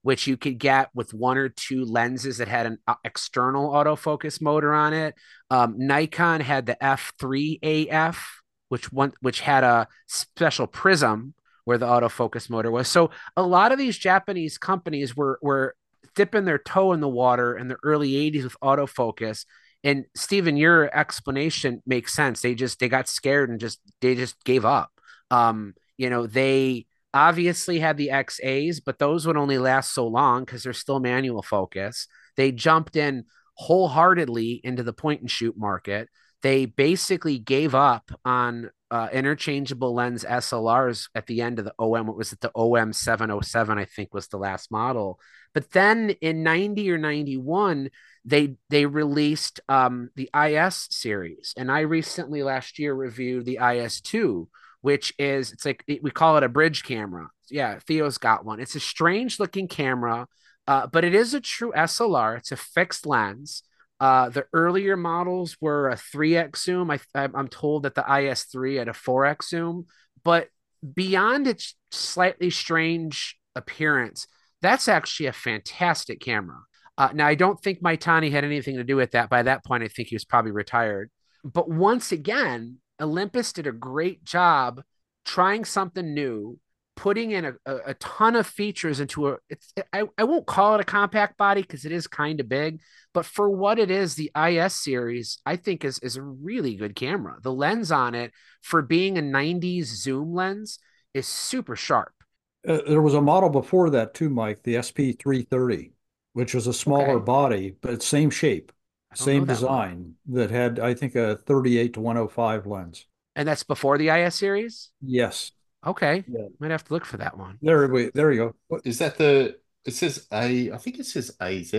which you could get with one or two lenses that had an uh, external autofocus motor on it. Um, Nikon had the F3AF, which one which had a special prism where the autofocus motor was. So a lot of these Japanese companies were were dipping their toe in the water in the early 80s with autofocus. And Stephen, your explanation makes sense. They just they got scared and just they just gave up. Um, you know, they obviously had the XAs, but those would only last so long because they're still manual focus. They jumped in wholeheartedly into the point and shoot market. They basically gave up on uh, interchangeable lens SLRs at the end of the OM. What was it? The OM 707, I think, was the last model. But then in 90 or 91, they they released um, the IS series, and I recently last year reviewed the IS2, which is it's like we call it a bridge camera. Yeah, Theo's got one. It's a strange looking camera, uh, but it is a true SLR. It's a fixed lens. Uh, the earlier models were a 3x zoom. I, I'm told that the IS3 had a 4x zoom, but beyond its slightly strange appearance, that's actually a fantastic camera. Uh, now, I don't think Maitani had anything to do with that. By that point, I think he was probably retired. But once again, Olympus did a great job trying something new, putting in a, a, a ton of features into a. It's I, I won't call it a compact body because it is kind of big, but for what it is, the IS series I think is is a really good camera. The lens on it for being a 90s zoom lens is super sharp. Uh, there was a model before that too, Mike, the SP330, which was a smaller Okay. body, but same shape, I don't know same that one. design that had, I think, a 38 to 105 lens. And that's before the IS series? Yes. Okay. Yeah. Might have to look for that one. There we there you go. What- Is that the? It says A. I think it says AZ.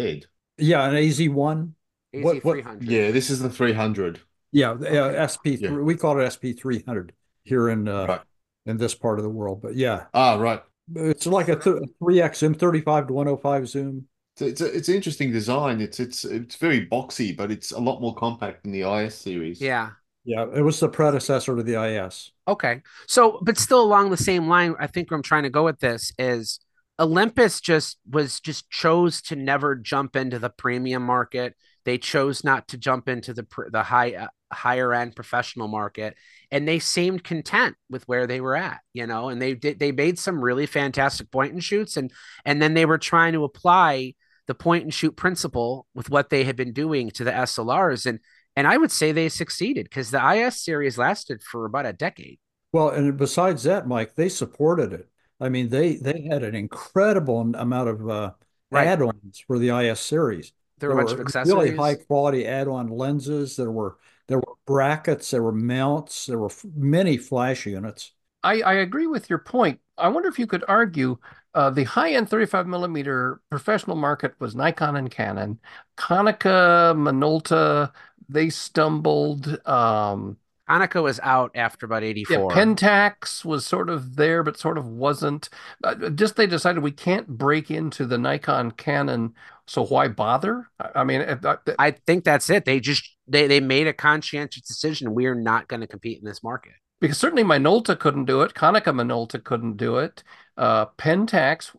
Yeah, an AZ1. What what AZ300. Yeah, this is the 300. yeah, uh, SP Yeah. we call it SP300 here in uh Right. in this part of the world. But yeah, Ah, right. it's like a 3x zoom, 35 to 105 zoom. So it's a, it's an interesting design. It's it's it's very boxy, but it's a lot more compact than the IS series. Yeah. Yeah, it was the predecessor to the IS. Okay. So, but still along the same line, I think where I'm trying to go with this is Olympus just was just chose to never jump into the premium market. They chose not to jump into the the high uh, higher end professional market, and they seemed content with where they were at, you know. And they did they made some really fantastic point and shoots, and and then they were trying to apply the point and shoot principle with what they had been doing to the SLRs, and and I would say they succeeded because the IS series lasted for about a decade. Well, and besides that, Mike, they supported it. I mean, they they had an incredible amount of uh, Right. add-ons for the IS series. There were a bunch of really high quality add-on lenses. There were There were brackets, there were mounts, there were many flash units. I, I agree with your point. I wonder if you could argue uh, the high-end 35 millimeter professional market was Nikon and Canon. Konica, Minolta, they stumbled. Um, Konica was out after about 84. Yeah, Pentax was sort of there, but sort of wasn't. Uh, just they decided we can't break into the Nikon Canon, so why bother? I mean, I, I think that's it. They just they they made a conscientious decision. We are not going to compete in this market because certainly Minolta couldn't do it. Konica Minolta couldn't do it. Uh, Pentax,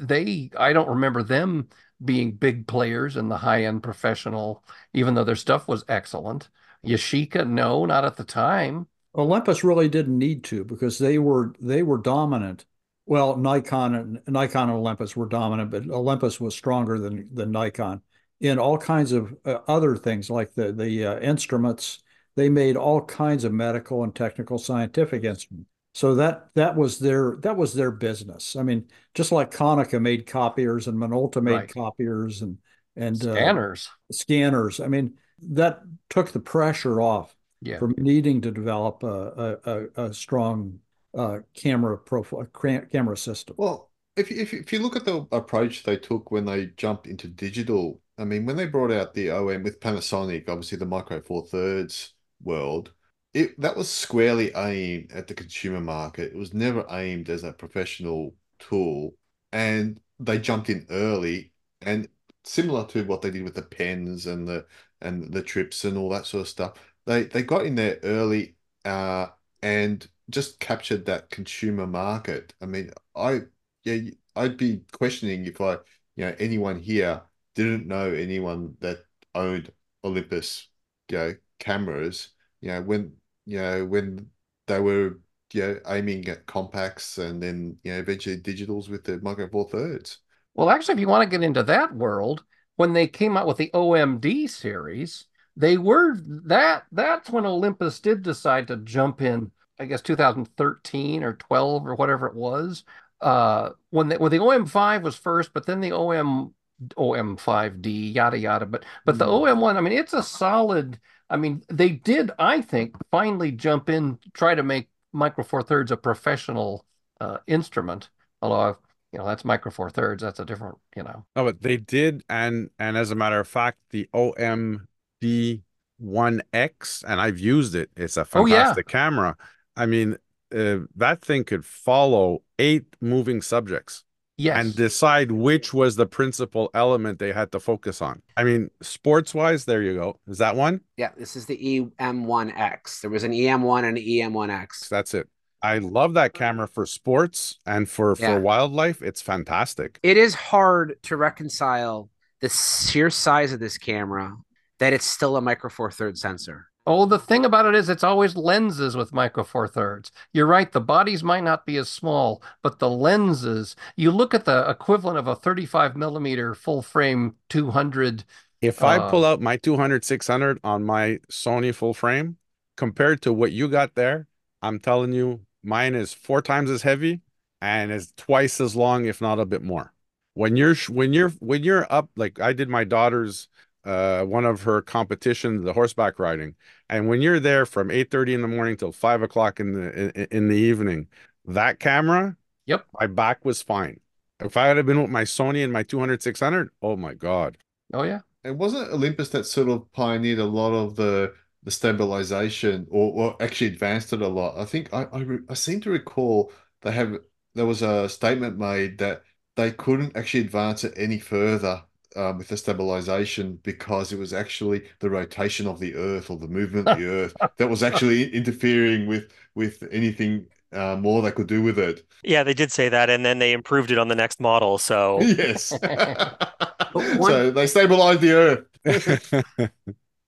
they I don't remember them being big players in the high end professional, even though their stuff was excellent. Yashica, no, not at the time. Olympus really didn't need to because they were they were dominant. Well, Nikon and Nikon and Olympus were dominant, but Olympus was stronger than than Nikon in all kinds of uh, other things like the the uh, instruments. They made all kinds of medical and technical scientific instruments. So that that was their that was their business. I mean, just like Konica made copiers and Minolta made right. copiers and and scanners, uh, scanners. I mean, that took the pressure off yeah. from needing to develop a, a, a strong uh, camera profile, camera system. Well, if, if, if you look at the approach they took when they jumped into digital, I mean, when they brought out the OM with Panasonic, obviously the Micro Four Thirds world, it that was squarely aimed at the consumer market. It was never aimed as a professional tool, and they jumped in early and similar to what they did with the pens and the and the trips and all that sort of stuff. They they got in there early uh, and just captured that consumer market. I mean, I yeah, I'd be questioning if I you know anyone here didn't know anyone that owned Olympus you know cameras. You know when you know when they were you know aiming at compacts and then you know eventually digitals with the micro four thirds. Well, actually, if you want to get into that world, when they came out with the OMD series, they were that that's when Olympus did decide to jump in, I guess 2013 or 12 or whatever it was. Uh, when the, when the OM5 was first, but then the OM OM5D, yada yada. But but the mm. OM1, I mean, it's a solid. I mean, they did, I think, finally jump in, try to make Micro Four Thirds a professional uh, instrument. Although you know that's micro four thirds that's a different you know no but they did and and as a matter of fact the omd 1x and i've used it it's a fantastic oh, yeah. camera i mean uh, that thing could follow eight moving subjects yes. and decide which was the principal element they had to focus on i mean sports wise there you go is that one yeah this is the em1x there was an em1 and an em1x that's it I love that camera for sports and for yeah. for wildlife. It's fantastic. It is hard to reconcile the sheer size of this camera that it's still a micro four third sensor. Oh, the thing about it is it's always lenses with micro four thirds. You're right, the bodies might not be as small, but the lenses, you look at the equivalent of a 35 millimeter full frame 200. If uh, I pull out my 200 600 on my Sony full frame compared to what you got there, I'm telling you, Mine is four times as heavy and is twice as long, if not a bit more. When you're when you're when you're up, like I did my daughter's uh one of her competitions, the horseback riding, and when you're there from eight thirty in the morning till five o'clock in the in, in the evening, that camera, yep, my back was fine. If I had been with my Sony and my 200 600, oh my god. Oh yeah. And wasn't Olympus that sort of pioneered a lot of the the stabilization or, or actually advanced it a lot. I think I, I, I seem to recall they have there was a statement made that they couldn't actually advance it any further um, with the stabilization because it was actually the rotation of the Earth or the movement of the *laughs* Earth that was actually interfering with with anything uh, more they could do with it. Yeah, they did say that, and then they improved it on the next model. So *laughs* yes, *laughs* one... so they stabilized the Earth.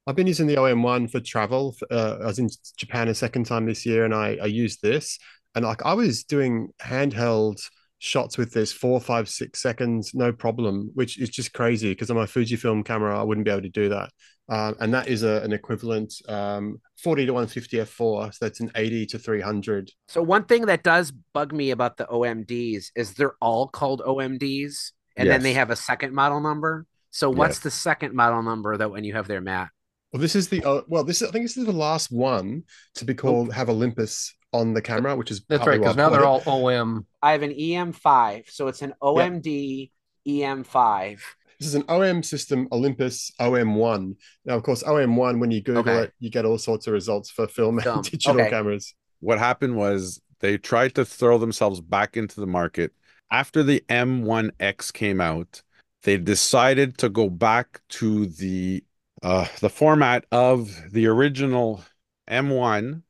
I've been using the OM1 for travel. Uh, I was in Japan a second time this year, and I, I used this. And like I was doing handheld shots with this four, five, six seconds, no problem, which is just crazy because on my Fujifilm camera, I wouldn't be able to do that. Um, and that is a, an equivalent um, 40 to 150 f4. So that's an 80 to 300. So, one thing that does bug me about the OMDs is they're all called OMDs and yes. then they have a second model number. So, what's yes. the second model number that when you have their Matt? Well, this is the uh, well. This is, I think this is the last one to be called have Olympus on the camera, which is That's partly right, because now they're all OM. I have an EM5, so it's an OMD EM5. This is an OM system, Olympus OM1. Now, of course, OM1, when you Google Okay. it, you get all sorts of results for film Film. and digital Okay. cameras. What happened was they tried to throw themselves back into the market after the M1X came out. They decided to go back to the uh, the format of the original M1.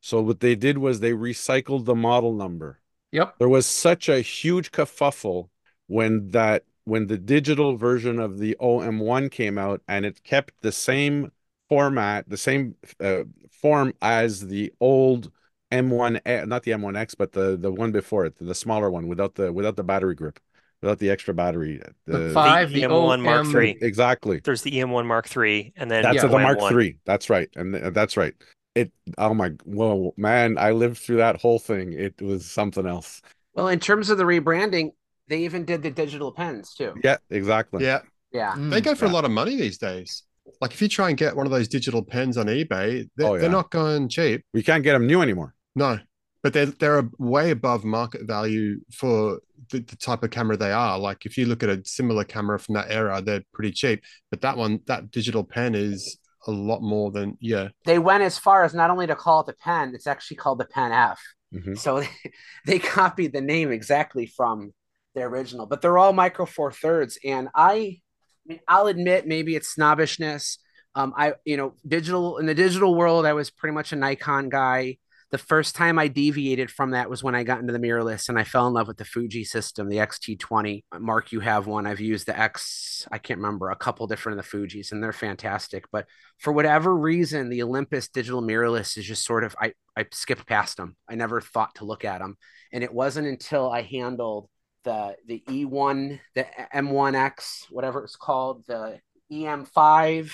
So what they did was they recycled the model number. Yep. There was such a huge kerfuffle when that when the digital version of the OM1 came out and it kept the same format, the same uh, form as the old M1, eh, not the M1X, but the the one before it, the smaller one without the without the battery grip, without the extra battery. The five, the EM1 Mark OM III. Exactly. There's the EM1 Mark III, and then That's Yeah. the Mark OM1. Three. That's right, and th- that's right. It. Oh my. Whoa, man! I lived through that whole thing. It was something else. Well, in terms of the rebranding, they even did the digital pens too. Yeah, exactly. Yeah. Yeah. They mm. go for Yeah. a lot of money these days. Like if you try and get one of those digital pens on eBay, they're, Oh, yeah. they're not going cheap. We can't get them new anymore. No, but they're they're way above market value for the, the type of camera they are. Like if you look at a similar camera from that era, they're pretty cheap. But that one, that digital pen is a lot more than yeah. They went as far as not only to call it the pen, it's actually called the Pen F. Mhm. So they, *laughs* they copied the name exactly from the original, but they're all micro four thirds. And I, I mean, I'll admit maybe it's snobbishness. Um, I, you know, digital in the digital world, I was pretty much a Nikon guy. The first time I deviated from that was when I got into the mirrorless and I fell in love with the Fuji system, the XT20. Uh, Mark, you have one. I've used the X, I can't remember, a couple different of the Fujis, and they're fantastic. But for whatever reason, the Olympus digital mirrorless is just sort of I I skipped past them. I never thought to look at them, and it wasn't until I handled the the E1, the M1X, whatever it's called, the EM5,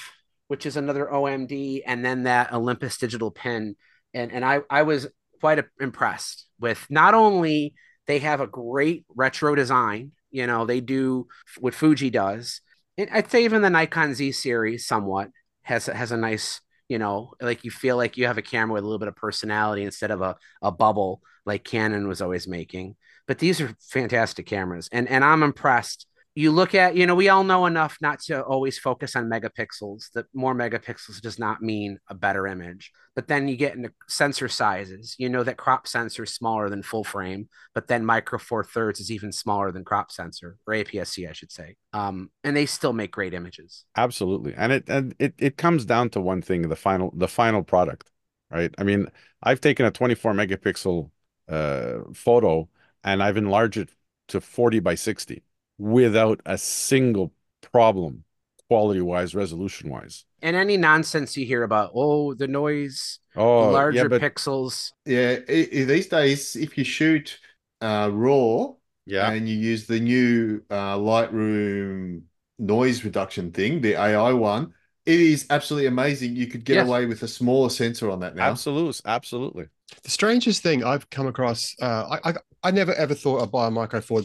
which is another OMD, and then that Olympus digital pen, and and I I was quite impressed with not only they have a great retro design, you know, they do what Fuji does. And I'd say even the Nikon Z series somewhat has has a nice, you know, like you feel like you have a camera with a little bit of personality instead of a, a bubble like Canon was always making. But these are fantastic cameras, and and I'm impressed. You look at, you know, we all know enough not to always focus on megapixels. That more megapixels does not mean a better image. But then you get into sensor sizes. You know that crop sensor is smaller than full frame, but then micro four thirds is even smaller than crop sensor or APS-C, I should say. Um, and they still make great images. Absolutely. And it and it it comes down to one thing, the final the final product, right? I mean, I've taken a 24 megapixel uh photo and I've enlarged it to 40 by 60 without a single problem quality wise, resolution wise. And any nonsense you hear about, oh, the noise, Oh, the larger yeah, but pixels. Yeah, i- i- these days, if you shoot uh, raw yeah, and you use the new uh, Lightroom noise reduction thing, the AI one, it is absolutely amazing. You could get Yes. away with a smaller sensor on that now. absolutely, absolutely. The strangest thing I've come across, uh, I, I I never ever thought I'd buy a micro four,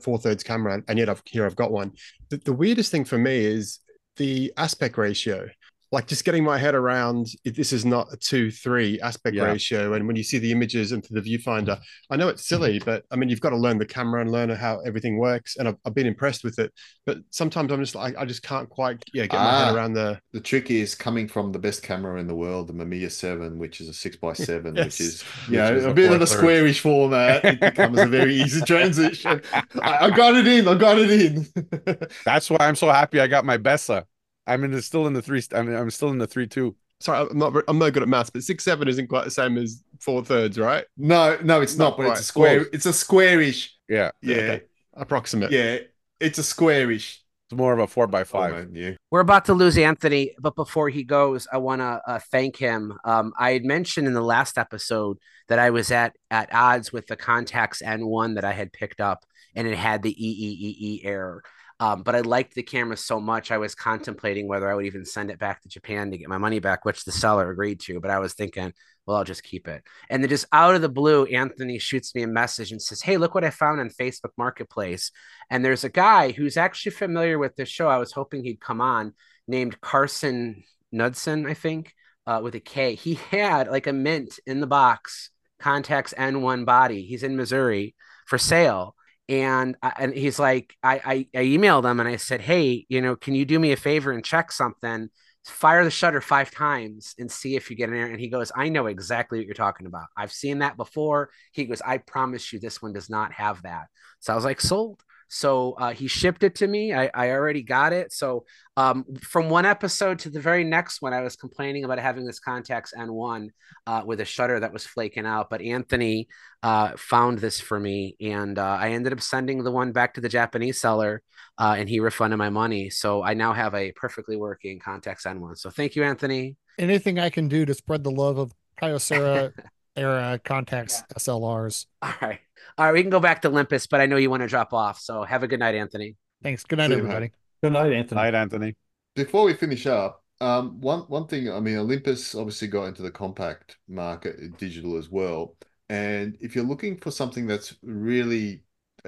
four thirds camera, and yet I've here I've got one. The, the weirdest thing for me is the aspect ratio. Like just getting my head around if this is not a two three aspect Yeah. ratio, and when you see the images and through the viewfinder, I know it's silly, but I mean you've got to learn the camera and learn how everything works, and I've, I've been impressed with it. But sometimes I'm just like I just can't quite yeah get my head Ah. around the The trick is coming from the best camera in the world, the Mamiya 7, which is a 6x7, *laughs* Yes. which is, Which you know, is a a bit of a four-thirds. squarish format. It becomes a very easy *laughs* transition. I, I got it in. I got it in. *laughs* That's why I'm so happy I got my Bessa. I'm in the still in the three I mean, I'm still in the three two. sorry I'm not I'm no good at maths, but six seven isn't quite the same as four thirds, right? no, no, it's Not not, but it's a square. Close. It's a squarish. Yeah. Yeah. Okay. Approximate. Yeah. It's a squarish. It's more of a four by five. format, yeah. We're about to lose Anthony, but before he goes, I want to uh, thank him. Um, I had mentioned in the last episode that I was at at odds with the Contax N1 that I had picked up, and it had the EEEE error. Um, but I liked the camera so much, I was contemplating whether I would even send it back to Japan to get my money back, which the seller agreed to. But I was thinking, well, I'll just keep it. And then just out of the blue, Anthony shoots me a message and says, Hey, look what I found on Facebook Marketplace. And there's a guy who's actually familiar with this show. I was hoping he'd come on named Carson Knudsen, I think, uh, with a K. He had like a mint in the box, Contax N1 body. He's in Missouri for sale. And and he's like, I, I I emailed him and I said, hey, you know, can you do me a favor and check something? Fire the shutter five times and see if you get an error. And he goes, I know exactly what you're talking about. I've seen that before. He goes, I promise you, this one does not have that. So I was like, sold. So uh, he shipped it to me. I, I already got it. So um, from one episode to the very next one, I was complaining about having this Contax N1 uh, with a shutter that was flaking out. But Anthony uh, found this for me, and uh, I ended up sending the one back to the Japanese seller, uh, and he refunded my money. So I now have a perfectly working Contax N1. So thank you, Anthony. Anything I can do to spread the love of Kyocera *laughs* era Contax yeah. SLRs. All right. All right, we can go back to Olympus, but I know you want to drop off. So have a good night, Anthony. Thanks. Good night, everybody. Good night, Anthony. Night, Anthony. Before we finish up, um, one one thing. I mean, Olympus obviously got into the compact market, digital as well. And if you're looking for something that's really,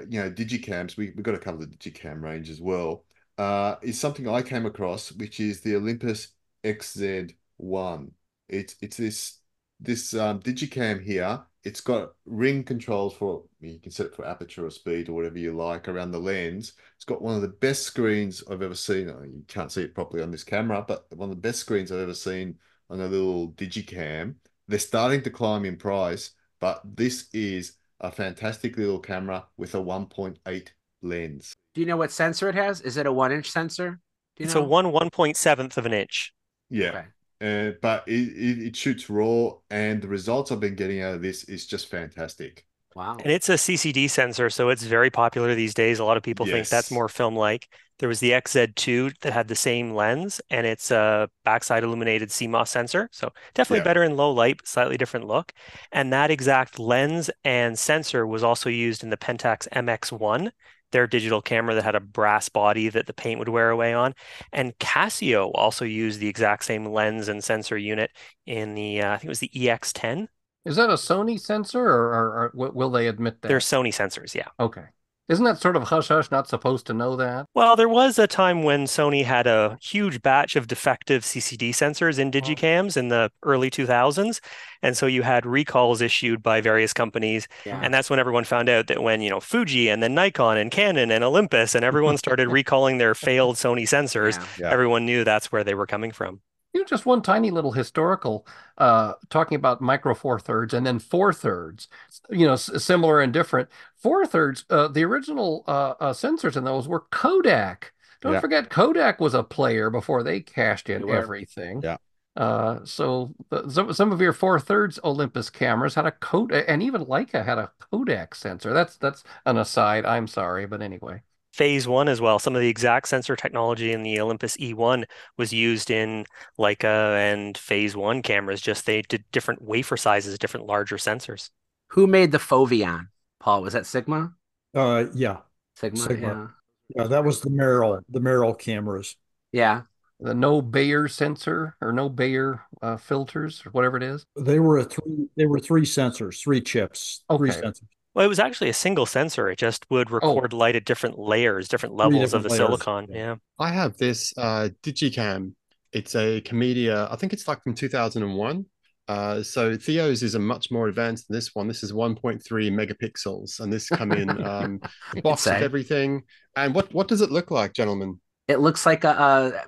you know, digicams, we we've got to cover the digicam range as well. Uh, is something I came across, which is the Olympus XZ1. It's it's this this um, digicam here it's got ring controls for you can set it for aperture or speed or whatever you like around the lens. It's got one of the best screens I've ever seen. You can't see it properly on this camera, but one of the best screens I've ever seen on a little digicam. They're starting to climb in price, but this is a fantastic little camera with a 1.8 lens. Do you know what sensor it has? Is it a one inch sensor? it's know? a one one point seventh of an inch. Yeah. Okay. Uh, but it, it, it, shoots raw, and the results I've been getting out of this is just fantastic. Wow. And it's a CCD sensor, so it's very popular these days. A lot of people yes. think that's more film like. There was the XZ2 that had the same lens, and it's a backside illuminated CMOS sensor. So definitely yeah. better in low light, slightly different look. And that exact lens and sensor was also used in the Pentax MX1 their digital camera that had a brass body that the paint would wear away on. And Casio also used the exact same lens and sensor unit in the, uh, I think it was the EX10. Is that a Sony sensor or, or, or will they admit that? They're Sony sensors, yeah. Okay. Isn't that sort of hush hush, not supposed to know that? Well, there was a time when Sony had a huge batch of defective CCD sensors in oh. digicams in the early 2000s. And so you had recalls issued by various companies. Yeah. And that's when everyone found out that when, you know, Fuji and then Nikon and Canon and Olympus and everyone started *laughs* recalling their failed Sony sensors, yeah. Yeah. everyone knew that's where they were coming from you know, just one tiny little historical uh, talking about micro four thirds and then four thirds, you know, s- similar and different. Four thirds, uh, the original uh, uh, sensors in those were Kodak. Don't yeah. forget, Kodak was a player before they cashed in everything. Yeah. Uh, so the, some, some of your four thirds Olympus cameras had a Kodak, and even Leica had a Kodak sensor. That's that's an aside. I'm sorry, but anyway phase one as well. Some of the exact sensor technology in the Olympus E1 was used in Leica and phase one cameras, just they did different wafer sizes, different larger sensors. Who made the Foveon? Paul, was that Sigma? Uh yeah. Sigma. Sigma. Yeah. yeah, that was the Merrill, the Merrill cameras. Yeah. The no Bayer sensor or no Bayer uh, filters or whatever it is. They were a three. They were three sensors, three chips, okay. three sensors. Well, it was actually a single sensor. It just would oh. record oh. light at different layers, different levels different of the layers. silicon. Yeah. I have this uh, Digicam. It's a Camedia. I think it's like from 2001. Uh, so Theo's is a much more advanced than this one. This is 1.3 megapixels, and this come in um, *laughs* box with everything. And what what does it look like, gentlemen? It looks like a,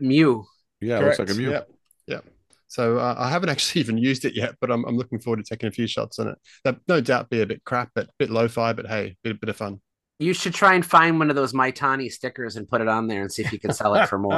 a Mju. Yeah, Correct. it looks like a Mju. Yeah, yeah. So uh, I haven't *laughs* actually even used it yet, but I'm, I'm looking forward to taking a few shots on it. That no doubt be a bit crap, but a bit lo-fi, but hey, bit, bit of fun. You should try and find one of those Maitani stickers and put it on there and see if you can sell it for more.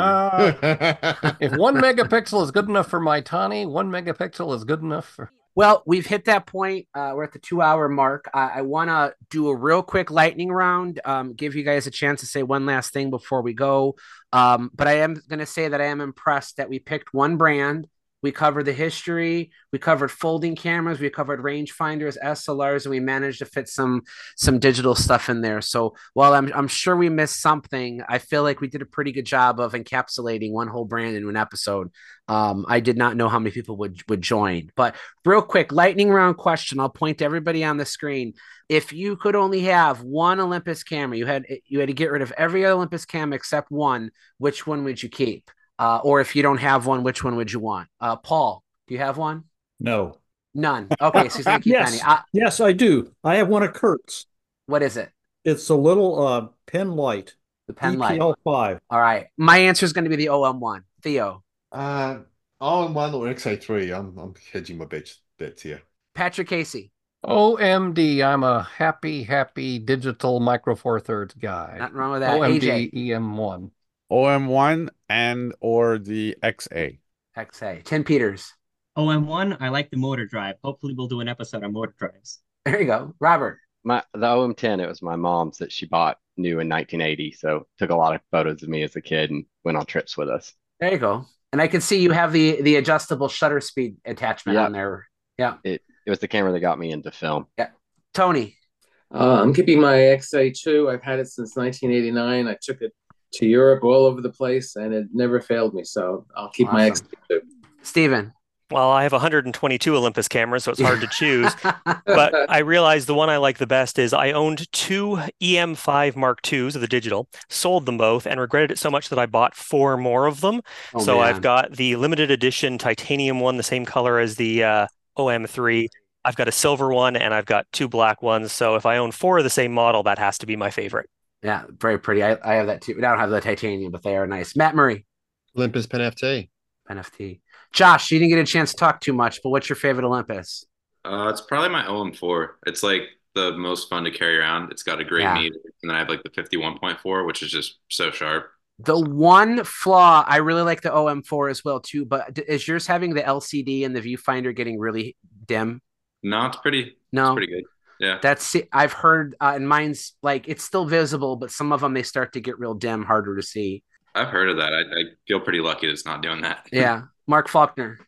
if *laughs* one megapixel is good enough for Maitani, one megapixel is good enough for. Well, we've hit that point. Uh, we're at the two hour mark. I, I want to do a real quick lightning round, um, give you guys a chance to say one last thing before we go. Um, but I am going to say that I am impressed that we picked one brand we covered the history. We covered folding cameras. We covered rangefinders, SLRs, and we managed to fit some some digital stuff in there. So while I'm I'm sure we missed something, I feel like we did a pretty good job of encapsulating one whole brand in an episode. Um, I did not know how many people would would join. But real quick, lightning round question. I'll point to everybody on the screen. If you could only have one Olympus camera, you had you had to get rid of every Olympus camera except one. Which one would you keep? Uh, or if you don't have one, which one would you want? Uh, Paul, do you have one? No. None. Okay, so he's gonna *laughs* yes, Penny. Uh, yes, I do. I have one of Kurt's. what is it? It's a little uh, Pen Lite. The Pen Lite. EPL5. All right. My answer is going to be the OM1. Theo, Uh, OM1 or XA3. I'm I'm hedging my bets bets here. Patrick Casey. OMD. I'm a happy, happy digital micro four thirds guy. Nothing wrong with that. OMD AJ. EM1. OM1 and or the XA. XA. Tim Peters. OM1, I like the motor drive. Hopefully, we'll do an episode on motor drives. There you go. Robert. My the OM10, it was my mom's that she bought new in 1980. So took a lot of photos of me as a kid and went on trips with us. There you go. And I can see you have the the adjustable shutter speed attachment Yeah. on there. Yeah. It it was the camera that got me into film. Yeah. Tony. Uh, I'm keeping my XA2. I've had it since 1989. I took it to Europe, all over the place, and it never failed me. So I'll keep my Awesome. XA2. Stephen. Well, I have 122 Olympus cameras, so it's hard to choose. *laughs* but I realized the one I like the best is I owned two EM5 Mark IIs of the digital, sold them both, and regretted it so much that I bought four more of them. Oh, so man. I've got the limited edition titanium one, the same color as the uh, OM3. I've got a silver one, and I've got two black ones. So if I own four of the same model, that has to be my favorite. Yeah, very pretty. I, I have that too. I don't have the titanium, but they are nice. Matt Murray. Olympus Pen FT. NFT. Josh, you didn't get a chance to talk too much, but what's your favorite Olympus? Uh, it's probably my OM4. It's like the most fun to carry around. It's got a great Yeah. meter, and then I have like the 51.4, which is just so sharp. The one flaw, I really like the OM4 as well too, but is yours having the LCD and the viewfinder getting really dim? No, it's pretty. No. it's pretty good. Yeah, That's I've heard, uh, and mine's like it's still visible, but some of them they start to get real dim, harder to see. I've heard of that. I, I feel pretty lucky that it's not doing that. Yeah, *laughs* Mark Faulkner,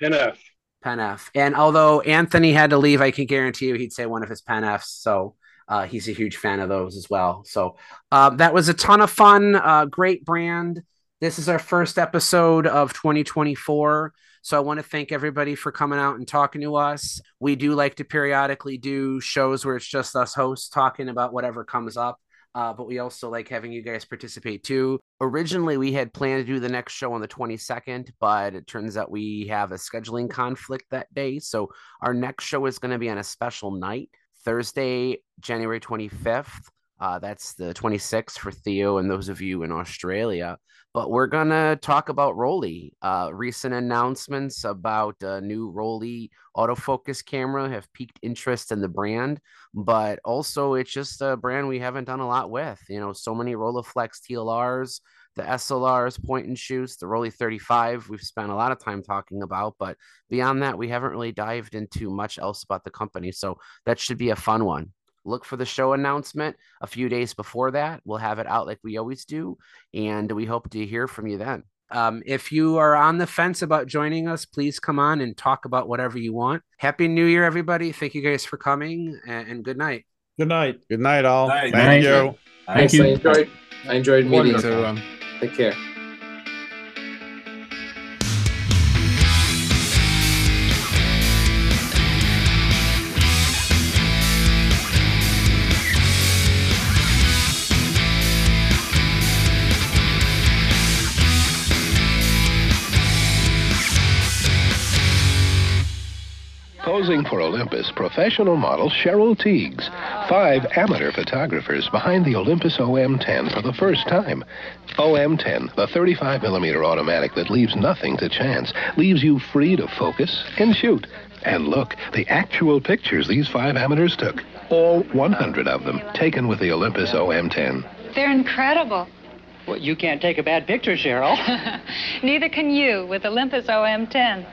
Pen F. Pen F, and although Anthony had to leave, I can guarantee you he'd say one of his Pen Fs. So uh, he's a huge fan of those as well. So uh, that was a ton of fun. Uh, great brand. This is our first episode of 2024. So I want to thank everybody for coming out and talking to us. We do like to periodically do shows where it's just us hosts talking about whatever comes up. Uh, but we also like having you guys participate too. Originally, we had planned to do the next show on the 22nd, but it turns out we have a scheduling conflict that day. So our next show is going to be on a special night, Thursday, January 25th. Uh, that's the 26th for Theo and those of you in Australia. But we're going to talk about Rollei. Uh, recent announcements about a new Rollei autofocus camera have piqued interest in the brand, but also it's just a brand we haven't done a lot with. You know, so many Rolleiflex TLRs, the SLRs, point and shoots, the Rollei 35, we've spent a lot of time talking about, but beyond that, we haven't really dived into much else about the company. So that should be a fun one look for the show announcement a few days before that. We'll have it out like we always do, and we hope to hear from you then. Um, if you are on the fence about joining us, please come on and talk about whatever you want. Happy New Year, everybody. Thank you guys for coming, and, and good night. Good night. Good night, all. Night. Thank Night. you. Thanks. I enjoyed, I enjoyed meeting you. everyone. Take care. Posing for Olympus, professional model Cheryl Tiegs. Five amateur photographers behind the Olympus OM10 for the first time. OM10, the 35mm automatic that leaves nothing to chance, leaves you free to focus and shoot. And look, the actual pictures these five amateurs took. All 100 of them, taken with the Olympus OM10. They're incredible. Well, you can't take a bad picture, Cheryl. *laughs* Neither can you with Olympus OM10.